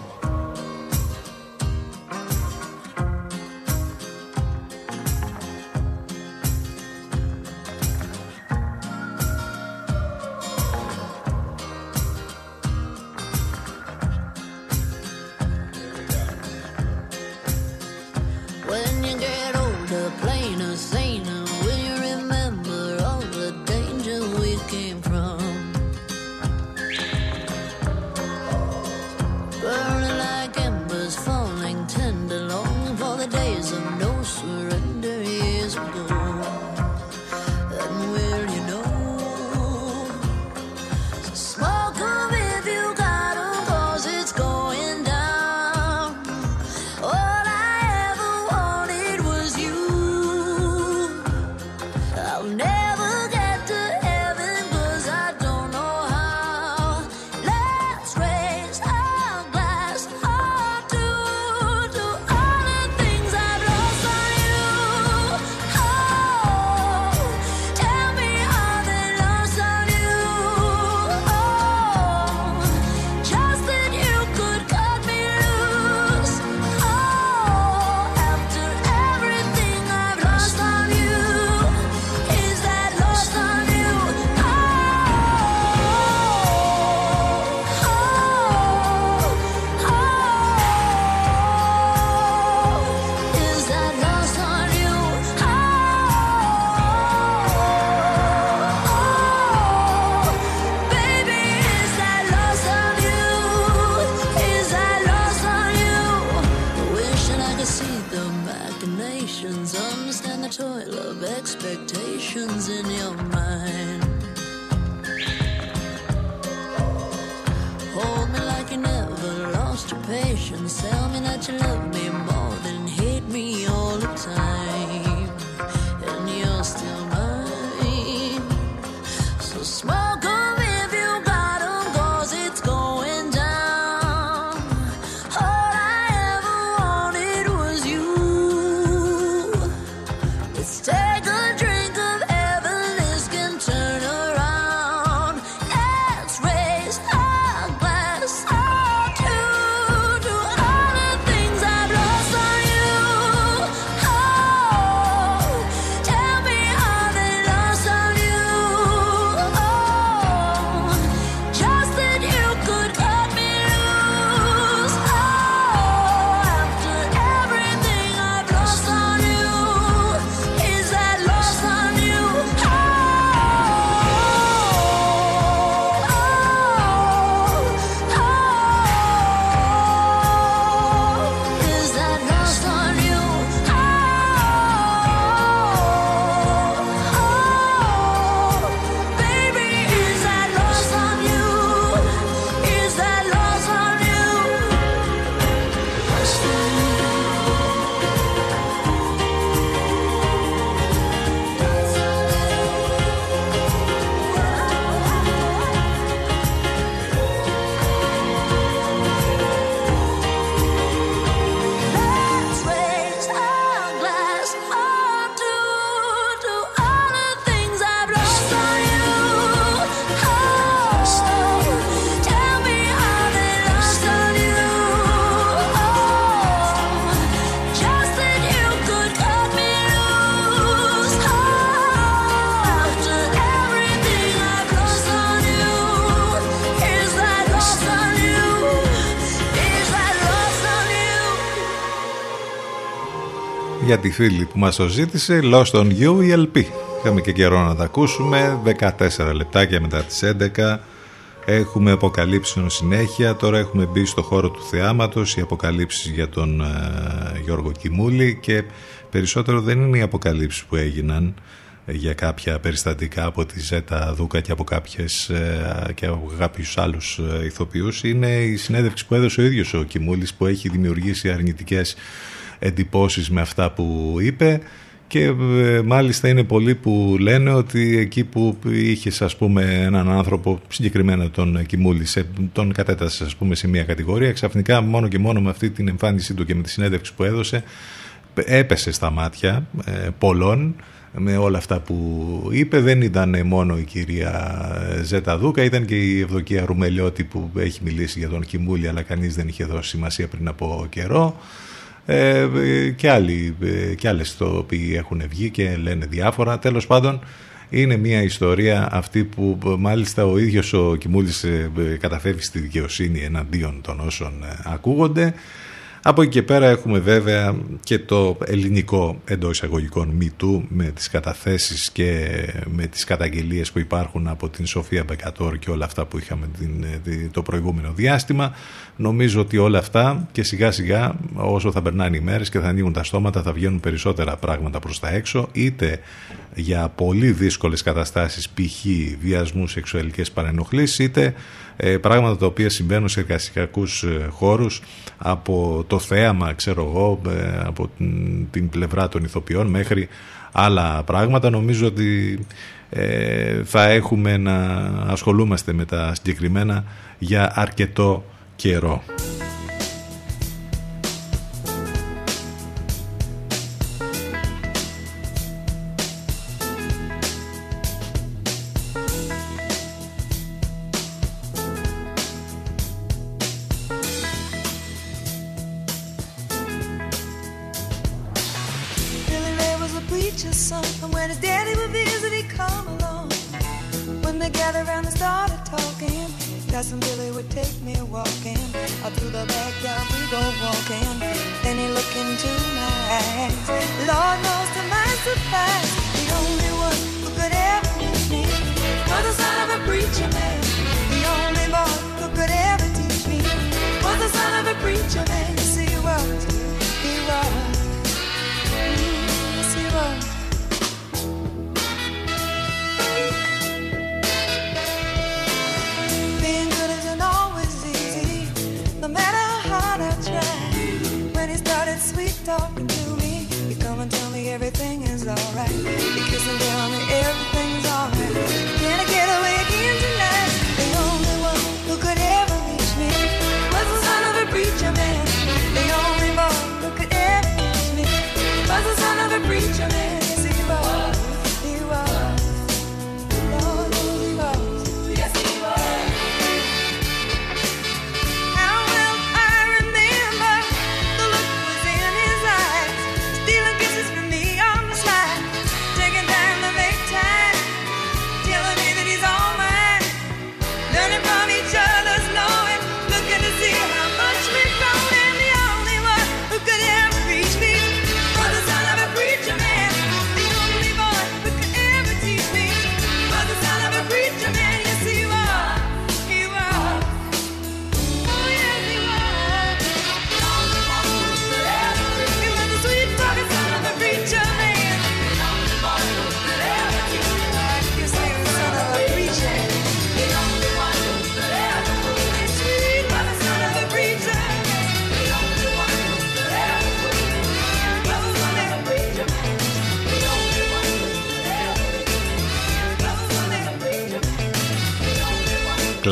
Τη φίλη που μας το ζήτησε, Lost on You η LP. Είχαμε και καιρό να τα ακούσουμε, 14 λεπτάκια μετά τις 11. Έχουμε αποκαλύψεων συνέχεια, τώρα έχουμε μπει στο χώρο του θεάματος, οι αποκαλύψεις για τον ε, Γιώργο Κιμούλη και περισσότερο δεν είναι οι αποκαλύψεις που έγιναν ε, για κάποια περιστατικά από τη Ζέτα Δούκα και από, κάποιες, ε, και από κάποιους άλλους ε, ηθοποιούς είναι η συνέντευξη που έδωσε ο ίδιος ο Κιμούλης που έχει δημιουργήσει αρνητικές εντυπώσεις με αυτά που είπε και ε, μάλιστα είναι πολλοί που λένε ότι εκεί που είχες ας πούμε έναν άνθρωπο συγκεκριμένα τον Κιμούλη σε, τον κατέτασες ας πούμε σε μια κατηγορία ξαφνικά μόνο και μόνο με αυτή την εμφάνισή του και με τη συνέντευξη που έδωσε έπεσε στα μάτια ε, πολλών με όλα αυτά που είπε. Δεν ήταν μόνο η κυρία Ζέτα Δούκα ήταν και η Ευδοκία Ρουμελιώτη που έχει μιλήσει για τον Κιμούλη αλλά κανείς δεν είχε δώσει σημασία πριν από καιρό ε, και, άλλοι, ε, και άλλες το οποίοι έχουν βγει και λένε διάφορα. Τέλος πάντων είναι μια ιστορία αυτή που ε, μάλιστα ο ίδιος ο Κιμούλης ε, ε, καταφεύγει στη δικαιοσύνη εναντίον των όσων ε, ακούγονται. Από εκεί και πέρα έχουμε βέβαια και το ελληνικό εντός εισαγωγικών Me Too με τις καταθέσεις και με τις καταγγελίες που υπάρχουν από την Σοφία Μπεκατόρ και όλα αυτά που είχαμε την, τη- το προηγούμενο διάστημα. Νομίζω ότι όλα αυτά και σιγά σιγά όσο θα περνάνε οι μέρες και θα ανοίγουν τα στόματα θα βγαίνουν περισσότερα πράγματα προς τα έξω είτε για πολύ δύσκολες καταστάσεις π.χ. βιασμούς σεξουαλικές παρενοχλήσεις είτε ε, πράγματα τα οποία συμβαίνουν σε εργασιακούς ε, χώρους από το θέαμα ξέρω εγώ ε, από την, την πλευρά των ηθοποιών μέχρι άλλα πράγματα νομίζω ότι ε, θα έχουμε να ασχολούμαστε με τα συγκεκριμένα για αρκετό καιρό.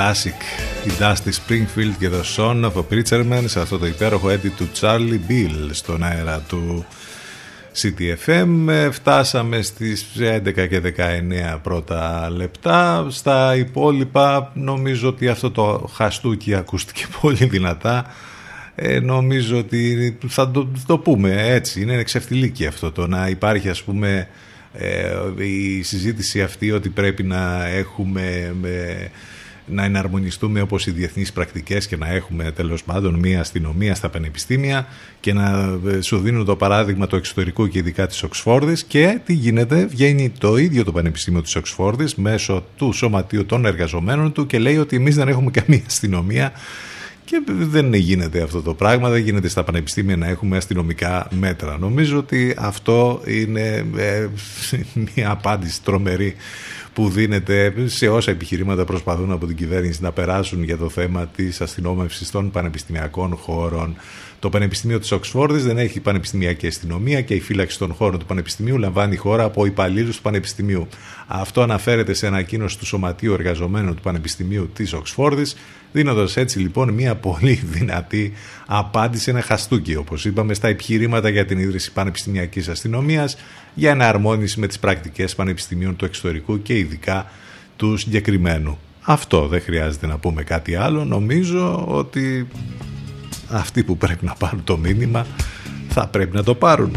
Classic. Η Dusty Springfield και το Son of a Preacher Man σε αυτό το υπέροχο έτη του Charlie Bill στον αέρα του CTFM. Ε, Φτάσαμε στις 11 και 19 πρώτα λεπτά. Στα υπόλοιπα νομίζω ότι αυτό το χαστούκι ακούστηκε πολύ δυνατά. Ε, νομίζω ότι θα το, το πούμε έτσι. Είναι εξευτελίκη αυτό το να υπάρχει ας πούμε ε, η συζήτηση αυτή ότι πρέπει να έχουμε... ε, να εναρμονιστούμε όπως οι διεθνείς πρακτικές και να έχουμε τέλος πάντων μια αστυνομία στα πανεπιστήμια και να ε, σου δίνουν το παράδειγμα του εξωτερικού και ειδικά της Οξφόρδης και τι γίνεται, βγαίνει το ίδιο το Πανεπιστήμιο της Οξφόρδης μέσω του Σωματείου των Εργαζομένων του και λέει ότι εμείς δεν έχουμε καμία αστυνομία και δεν γίνεται αυτό το πράγμα, δεν γίνεται στα πανεπιστήμια να έχουμε αστυνομικά μέτρα. Νομίζω ότι αυτό είναι ε, μια απάντηση τρομερή που δίνεται σε όσα επιχειρήματα προσπαθούν από την κυβέρνηση να περάσουν για το θέμα της αστυνόμευσης των πανεπιστημιακών χώρων. Το Πανεπιστήμιο της Οξφόρδης δεν έχει πανεπιστημιακή αστυνομία και η φύλαξη των χώρων του Πανεπιστημίου λαμβάνει η χώρα από υπαλλήλους του Πανεπιστημίου. Αυτό αναφέρεται σε ανακοίνωση του Σωματείου Εργαζομένων του Πανεπιστημίου της Οξφόρδης, δίνοντας έτσι λοιπόν μια πολύ δυνατή απάντηση, ένα χαστούκι όπως είπαμε στα επιχειρήματα για την ίδρυση πανεπιστημιακής αστυνομίας για εναρμόνιση με τις πρακτικές πανεπιστημίων του εξωτερικού και ειδικά του συγκεκριμένου. Αυτό δεν χρειάζεται να πούμε κάτι άλλο. Νομίζω ότι αυτοί που πρέπει να πάρουν το μήνυμα θα πρέπει να το πάρουν.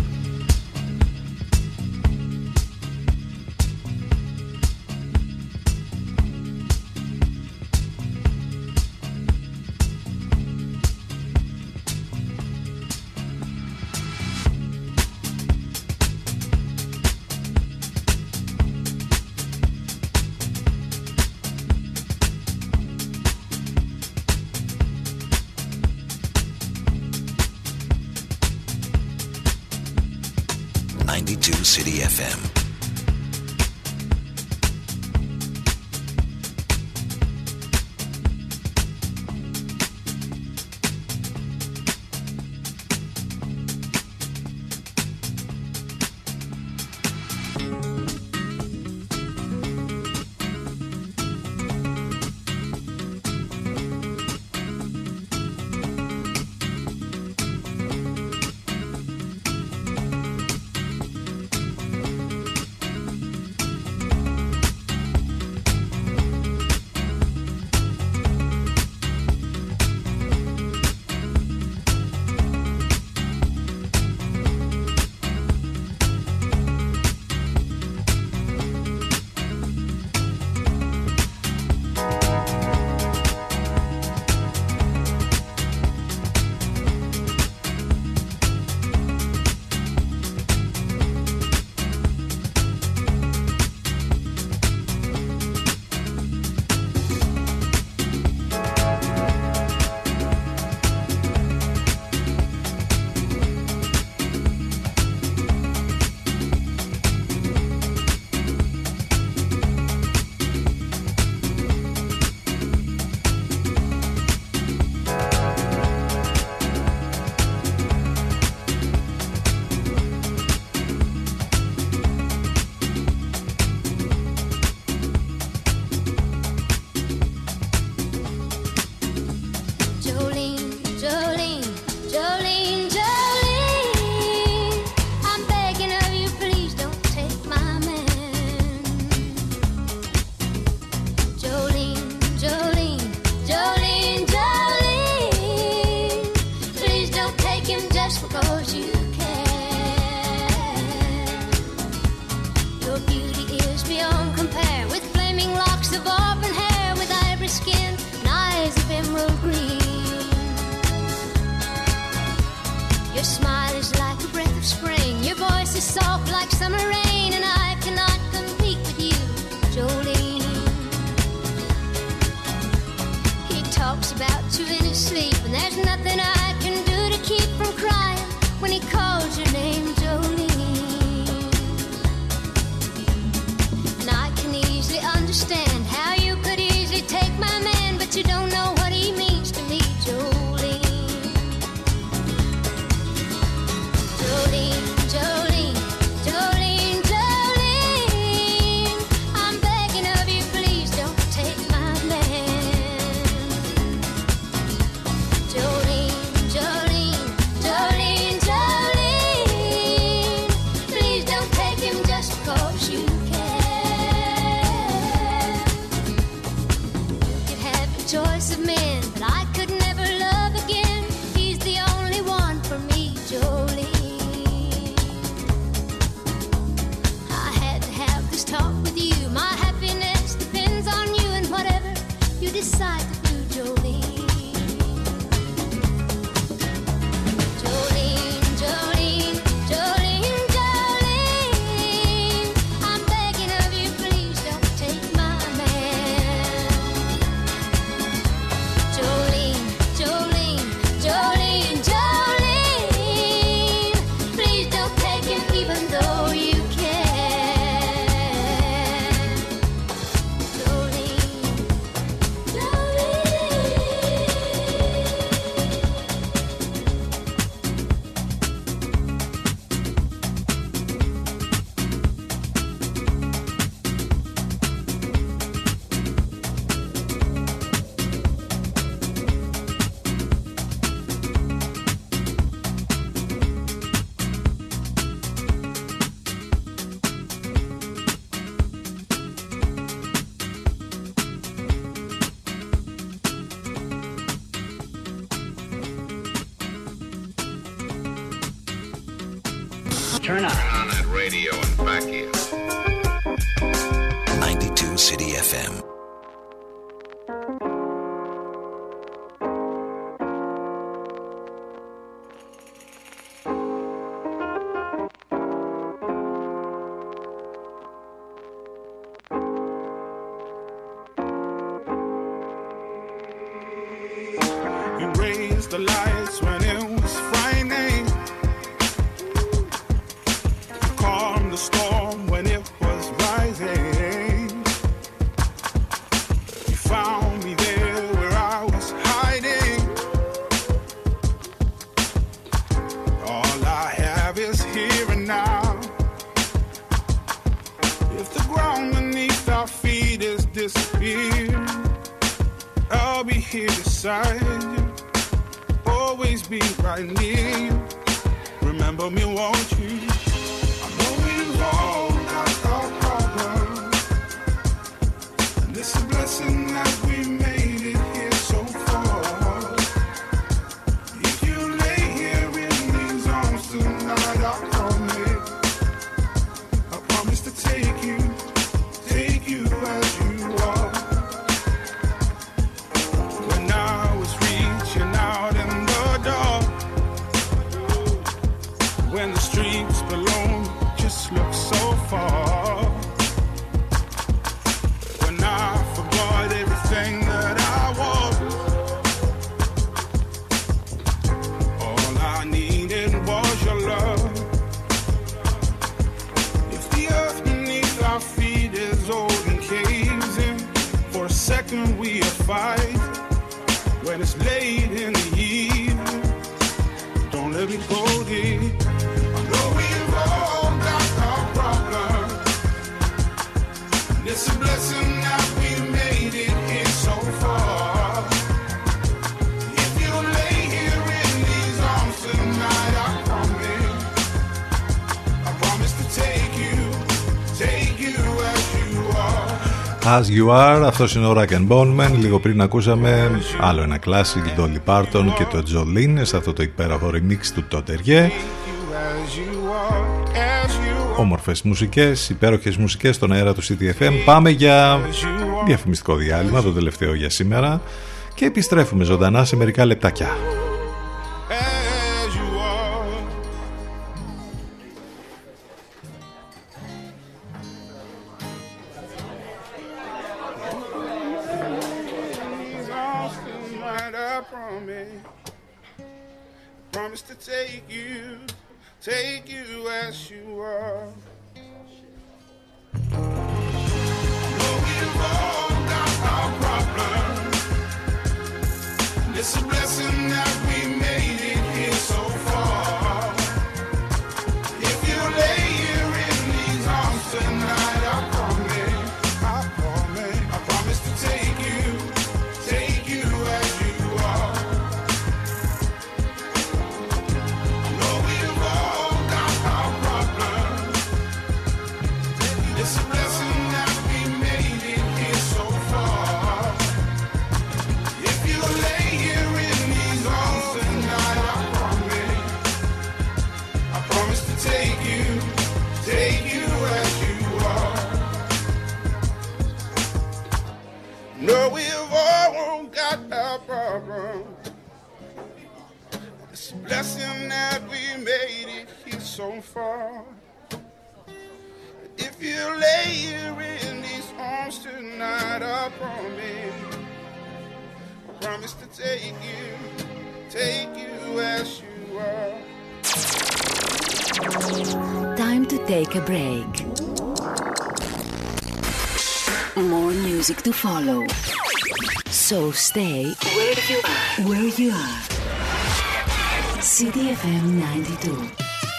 Your smile is like a breath of spring. Your voice is soft like summer rain, and I cannot compete with you, Jolene. He talks about you in his sleep, and there's nothing I can do to keep from crying when he calls your name, Jolene. And I can easily understand how you could easily take my man, but you don't know. As You Are. Αυτός είναι ο Rack and Boneman. Λίγο πριν ακούσαμε άλλο ένα κλάσικ, Dolly Parton και το Jolene σε αυτό το υπέροχο remix του Τότεριέ. όμορφες μουσικές, υπέροχες μουσικές, στον αέρα του CTFM. Πάμε για διαφημιστικό διάλειμμα, το τελευταίο για σήμερα και επιστρέφουμε ζωντανά σε μερικά λεπτάκια.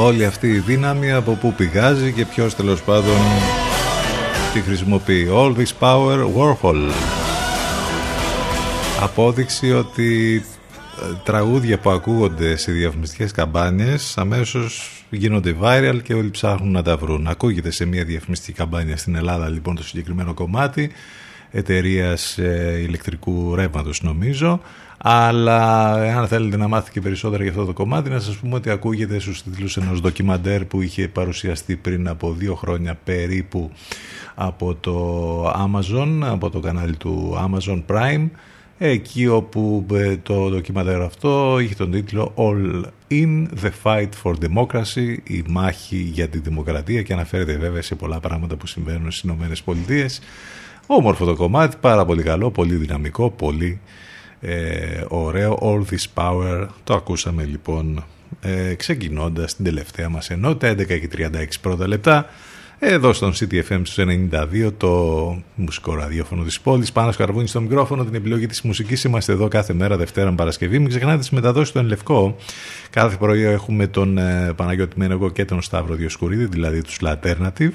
Όλη αυτή η δύναμη από πού πηγάζει και ποιος τέλος πάντων τη χρησιμοποιεί. All this power, Warhol. Απόδειξη ότι ε, τραγούδια που ακούγονται σε διαφημιστικές καμπάνιες αμέσως γίνονται viral και όλοι ψάχνουν να τα βρουν. Ακούγεται σε μια διαφημιστική καμπάνια στην Ελλάδα λοιπόν το συγκεκριμένο κομμάτι εταιρείας ηλεκτρικού ρεύματος νομίζω αλλά αν θέλετε να μάθετε και περισσότερα για αυτό το κομμάτι να σας πούμε ότι ακούγεται στους τίτλους ενός ντοκιμαντέρ που είχε παρουσιαστεί πριν από δύο χρόνια περίπου από το Amazon, από το κανάλι του Amazon Prime. Εκεί όπου ε, το ντοκιμαντέρ αυτό είχε τον τίτλο All in the fight for democracy η μάχη για τη δημοκρατία και αναφέρεται βέβαια σε πολλά πράγματα που συμβαίνουν στις Ηνωμένες Πολιτείες. Όμορφο το κομμάτι, πάρα πολύ καλό, πολύ δυναμικό, πολύ ε, ωραίο. All this power, το ακούσαμε λοιπόν ε, ξεκινώντας την τελευταία μας ενότητα, 11 και 36 πρώτα λεπτά. Εδώ στον CTFM στους 92, το μουσικό ραδιόφωνο της πόλης. Πάνω σκαρβούνι στο μικρόφωνο, την επιλογή της μουσικής. Είμαστε εδώ κάθε μέρα, Δευτέρα Παρασκευή. Μην ξεχνάτε τις μεταδόσεις του Ενλευκό. Κάθε πρωί έχουμε τον ε, Παναγιώτη Μένεγο και τον Σταύρο Διοσκουρίδη, δηλαδή τους Alternative.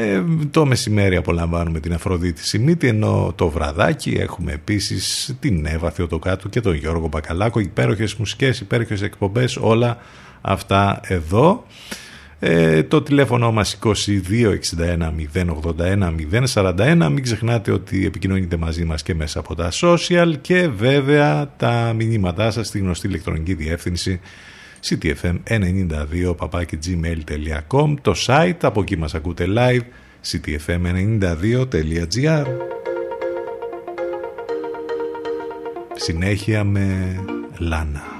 Ε, το μεσημέρι απολαμβάνουμε την Αφροδίτη Σιμίτη ενώ το βραδάκι έχουμε επίσης την Εύα Θεοτοκάτου και τον Γιώργο Μπακαλάκο. Υπέροχες μουσικές, υπέροχες εκπομπές όλα αυτά εδώ. Ε, το τηλέφωνο μας 2261 081 041 μην ξεχνάτε ότι επικοινωνείτε μαζί μας και μέσα από τα social και βέβαια τα μηνύματά σας στη γνωστή ηλεκτρονική διεύθυνση ctfm92 gmail.com το site, από εκεί μας ακούτε live ctfm92.gr Συνέχεια με Λάνα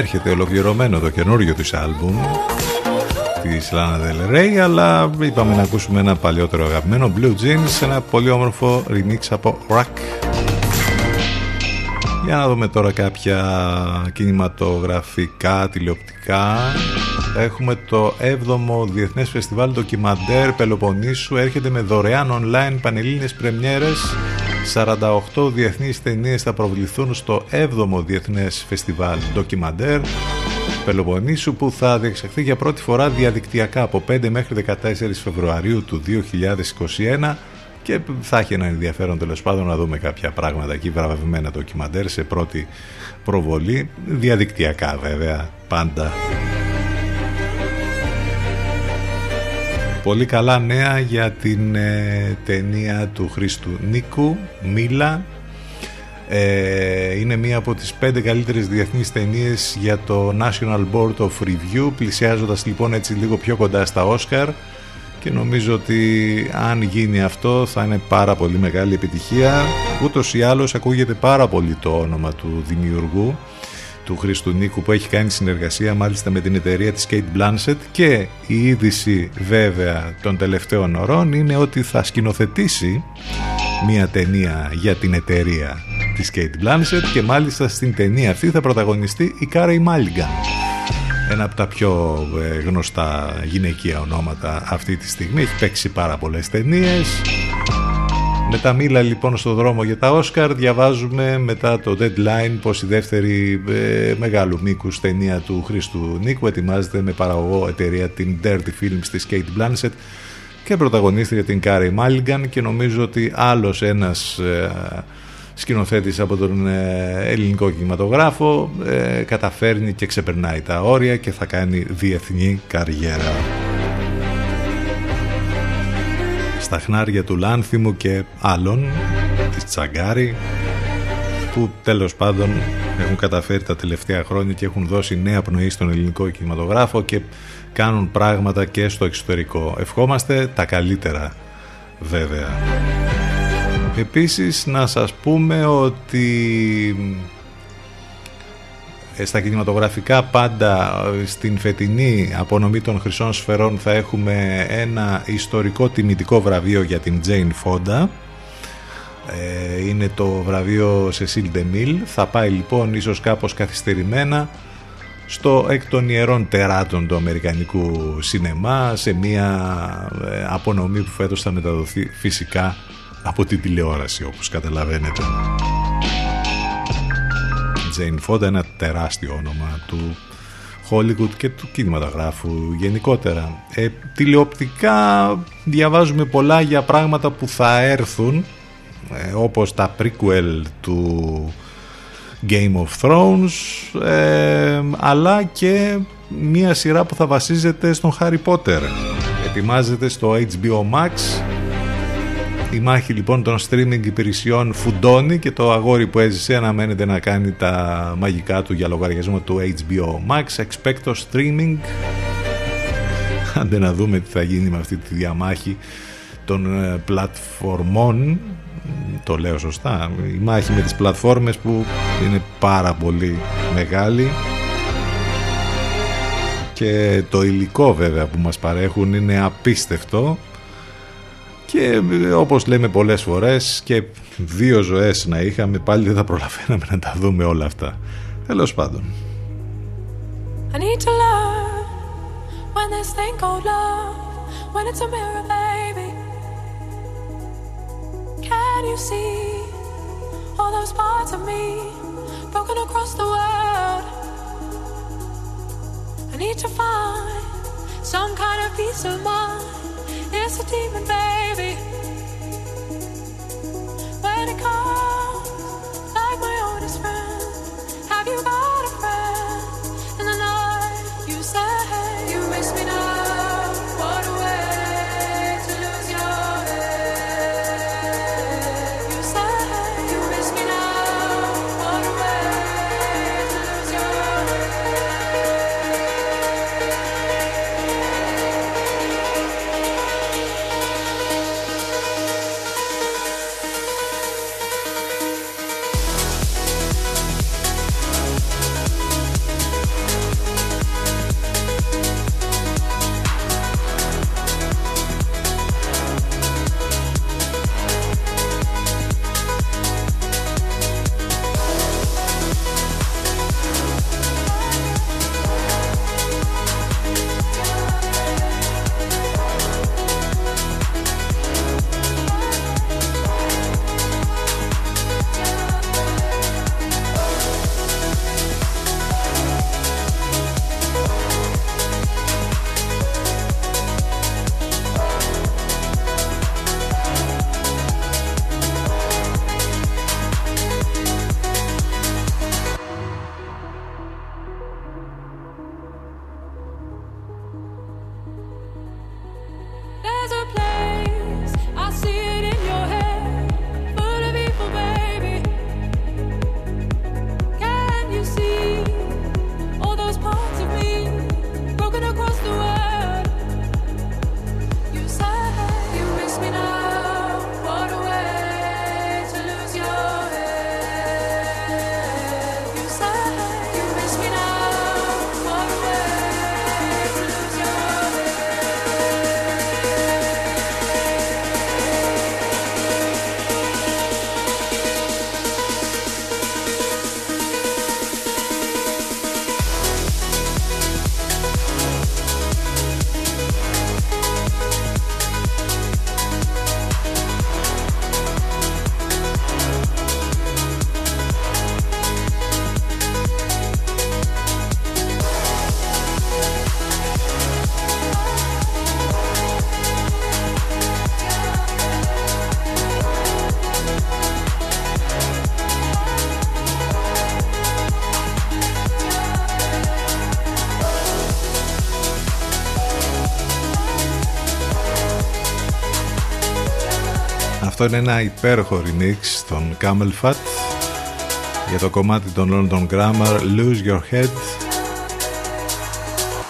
Έρχεται ολοκληρωμένο το καινούριο της άλμπουμ της Lana Del Rey αλλά είπαμε να ακούσουμε ένα παλιότερο αγαπημένο Blue Jeans ένα πολύ όμορφο remix από Rock. Για να δούμε τώρα κάποια κινηματογραφικά, τηλεοπτικά. Έχουμε το 7ο Διεθνές Φεστιβάλ Ντοκιμαντέρ Πελοποννήσου. Έρχεται με δωρεάν online πανελλήνιες πρεμιέρες 48 διεθνείς ταινίες θα προβληθούν στο 7ο Διεθνές Φεστιβάλ Ντοκιμαντέρ Πελοποννήσου που θα διεξαχθεί για πρώτη φορά διαδικτυακά από 5 μέχρι 14 Φεβρουαρίου του 2021 και θα έχει ένα ενδιαφέρον τέλος πάντων να δούμε κάποια πράγματα εκεί βραβευμένα ντοκιμαντέρ σε πρώτη προβολή διαδικτυακά βέβαια πάντα Πολύ καλά νέα για την ε, ταινία του Χρήστου Νίκου, Μίλα. Ε, είναι μία από τις πέντε καλύτερες διεθνείς ταινίες για το National Board of Review, πλησιάζοντας λοιπόν έτσι λίγο πιο κοντά στα Όσκαρ και νομίζω ότι αν γίνει αυτό θα είναι πάρα πολύ μεγάλη επιτυχία. Ούτως ή άλλως ακούγεται πάρα πολύ το όνομα του δημιουργού του Χρήστου Νίκου που έχει κάνει συνεργασία μάλιστα με την εταιρεία της Kate Blanchett και η είδηση βέβαια των τελευταίων ωρών είναι ότι θα σκηνοθετήσει μια ταινία για την εταιρεία της Kate Blanchett και μάλιστα στην ταινία αυτή θα πρωταγωνιστεί η Κάρη Μάλιγκαν ένα από τα πιο ε, γνωστά γυναικεία ονόματα αυτή τη στιγμή. Έχει παίξει πάρα πολλές ταινίες με τα μήλα λοιπόν στο δρόμο για τα Όσκαρ διαβάζουμε μετά το deadline πως η δεύτερη ε, μεγάλου μήκους ταινία του Χρήστου Νίκου ετοιμάζεται με παραγωγό εταιρεία την Dirty Films της Kate Blanchett και πρωταγωνίστρια την Κάρι Μάλιγκαν και νομίζω ότι άλλος ένας ε, σκηνοθέτης από τον ε, ελληνικό κινηματογράφο ε, καταφέρνει και ξεπερνάει τα όρια και θα κάνει διεθνή καριέρα. Στα χνάρια του Λάνθιμου και άλλων της Τσαγκάρη που τέλος πάντων έχουν καταφέρει τα τελευταία χρόνια και έχουν δώσει νέα πνοή στον ελληνικό κινηματογράφο και κάνουν πράγματα και στο εξωτερικό. Ευχόμαστε τα καλύτερα βέβαια. Επίσης να σας πούμε ότι ε, στα κινηματογραφικά πάντα ε, στην φετινή απονομή των Χρυσών Σφαιρών θα έχουμε ένα ιστορικό τιμητικό βραβείο για την Jane Fonda ε, είναι το βραβείο Cecil DeMille θα πάει λοιπόν ίσως κάπως καθυστερημένα στο εκ των ιερών τεράτων του Αμερικανικού σινεμά σε μια απονομή που φέτος θα μεταδοθεί φυσικά από την τηλεόραση όπως καταλαβαίνετε. Jane Fonda, ένα τεράστιο όνομα του Hollywood και του κινηματογράφου γενικότερα. Ε, τηλεοπτικά διαβάζουμε πολλά για πράγματα που θα έρθουν ε, όπως τα prequel του Game of Thrones ε, αλλά και μία σειρά που θα βασίζεται στον Harry Potter. Ετοιμάζεται στο HBO Max η μάχη λοιπόν των streaming υπηρεσιών φουντώνει και το αγόρι που έζησε αναμένεται να κάνει τα μαγικά του για λογαριασμό του HBO Max. Expecto streaming. Άντε να δούμε τι θα γίνει με αυτή τη διαμάχη των ε, πλατφορμών. Το λέω σωστά. Η μάχη με τις πλατφόρμες που είναι πάρα πολύ μεγάλη και το υλικό βέβαια που μας παρέχουν είναι απίστευτο και όπως λέμε πολλές φορές και δύο ζωές να είχαμε πάλι δεν θα προλαβαίναμε να τα δούμε όλα αυτά. Τέλος πάντων. I need to learn When this thing called love, when it's a mirror, baby. Can you see all those parts of me broken across the world? I need to find some kind of peace of mind. It's a demon, baby. When it comes, like my oldest friend, have you got a friend? In the night, you say you miss me now. Αυτό είναι ένα υπέροχο remix των Camel Fat. Για το κομμάτι των London Grammar Lose Your Head.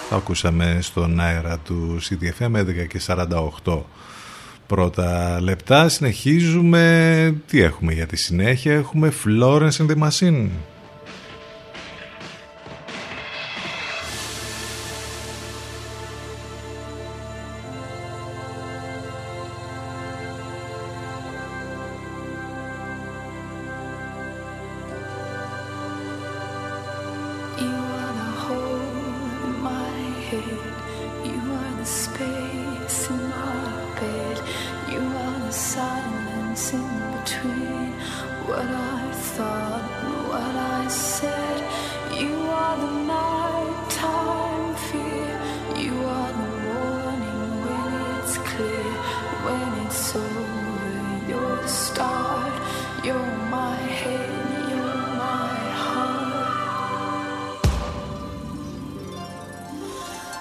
Το ακούσαμε στον αέρα του CDFM 11 και 48 πρώτα λεπτά. Συνεχίζουμε. Τι έχουμε για τη συνέχεια; Έχουμε Florence and the Machine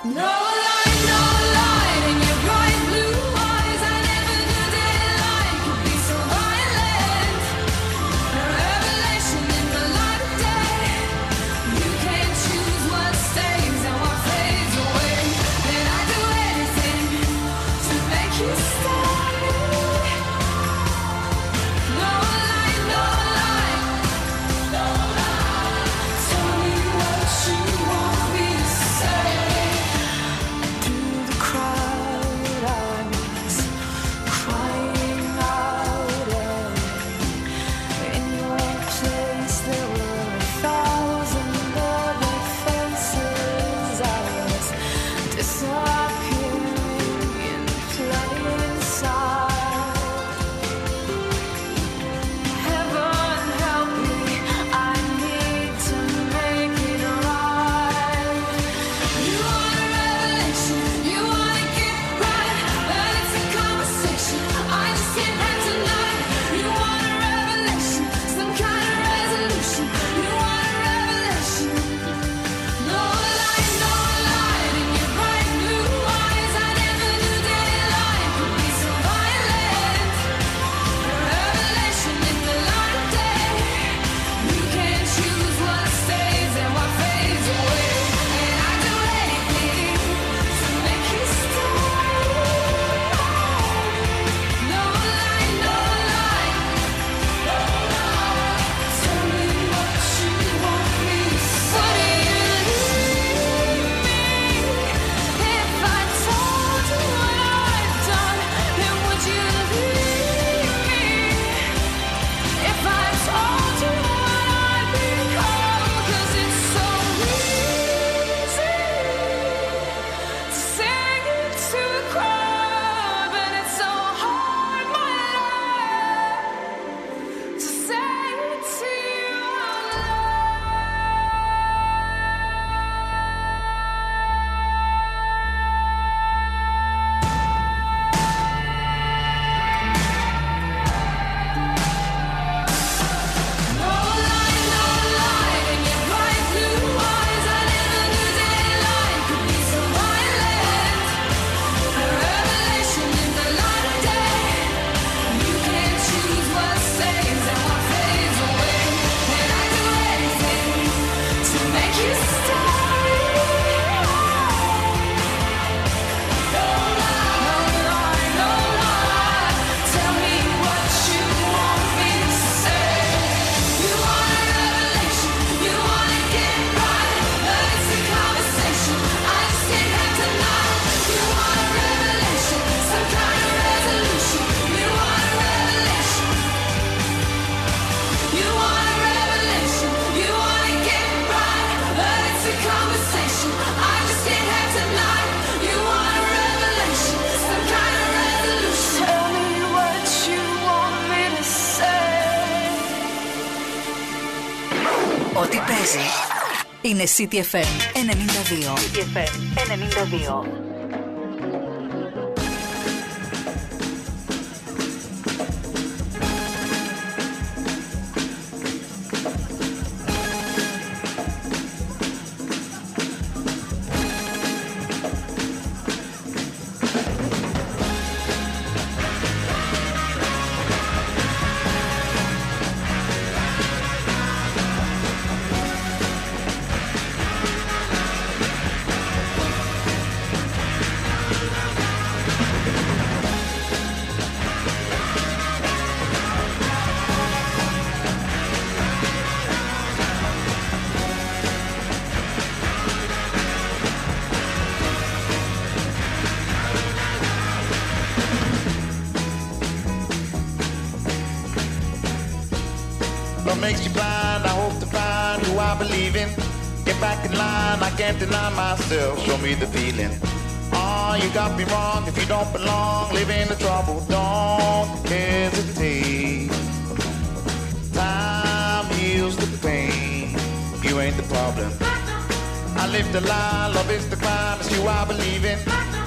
No Ό,τι παίζει είναι City FM 92. City FM 92. Myself. Show me the feeling. Oh, you got me wrong. If you don't belong, live in the trouble. Don't hesitate. Time heals the pain. You ain't the problem. I live the lie, love is the crime. It's you I believe in.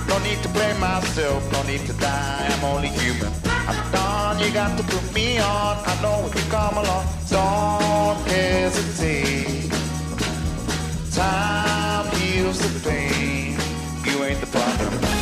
No need to blame myself, no need to die. I'm only human. I'm done, you got to put me on. I know when you come along. Don't hesitate. Time the pain. You ain't the problem.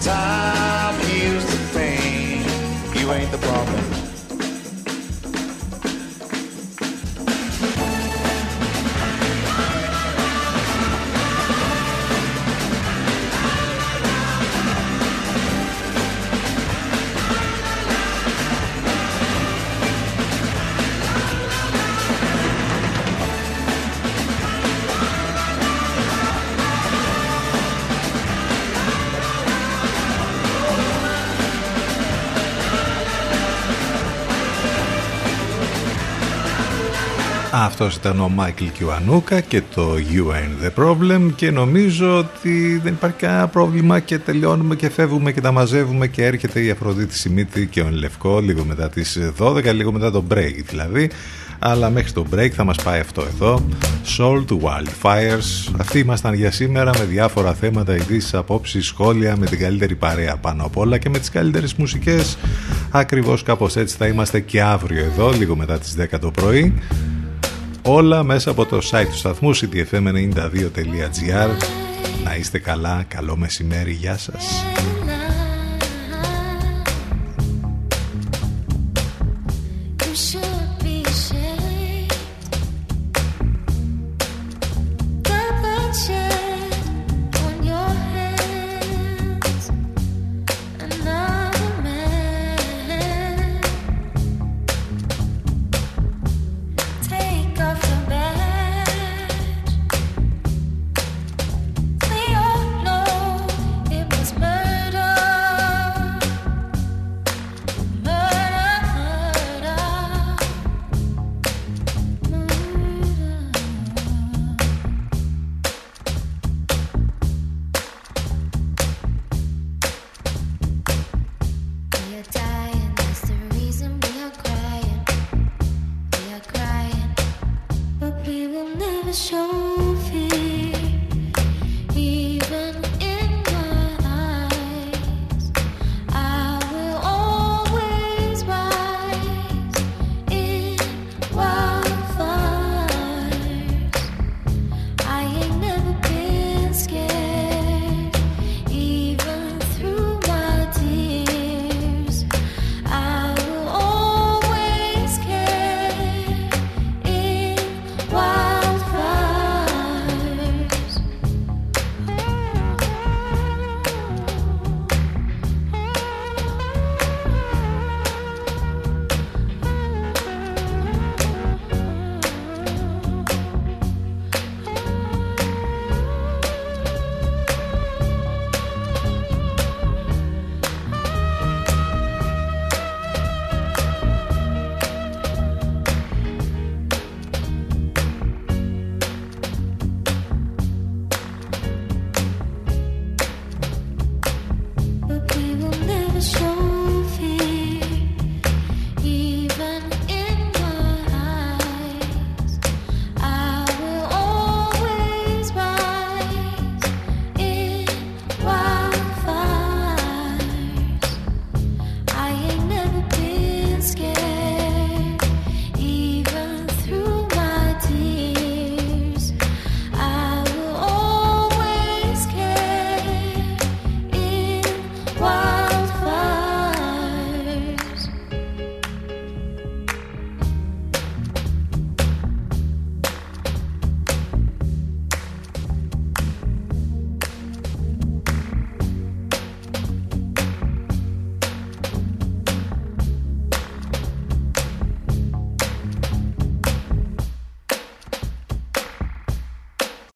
Time heals the pain. You ain't the problem. Αυτός ήταν ο Μάικλ Κιουανούκα και το You Ain't The Problem και νομίζω ότι δεν υπάρχει κανένα πρόβλημα και τελειώνουμε και φεύγουμε και τα μαζεύουμε και έρχεται η Αφροδίτη Σιμίτη και ο Λευκό λίγο μετά τις 12, λίγο μετά το break δηλαδή. Αλλά μέχρι το break θα μας πάει αυτό εδώ Soul to Wildfires. Αυτοί ήμασταν για σήμερα με διάφορα θέματα ειδήσεις, απόψεις, σχόλια με την καλύτερη παρέα πάνω απ' όλα και με τις καλύτερες μουσικές. Ακριβώς κάπως έτσι θα είμαστε και αύριο εδώ λίγο μετά τις 10 το πρωί όλα μέσα από το site του σταθμού ctfm92.gr Να είστε καλά, καλό μεσημέρι, γεια σας.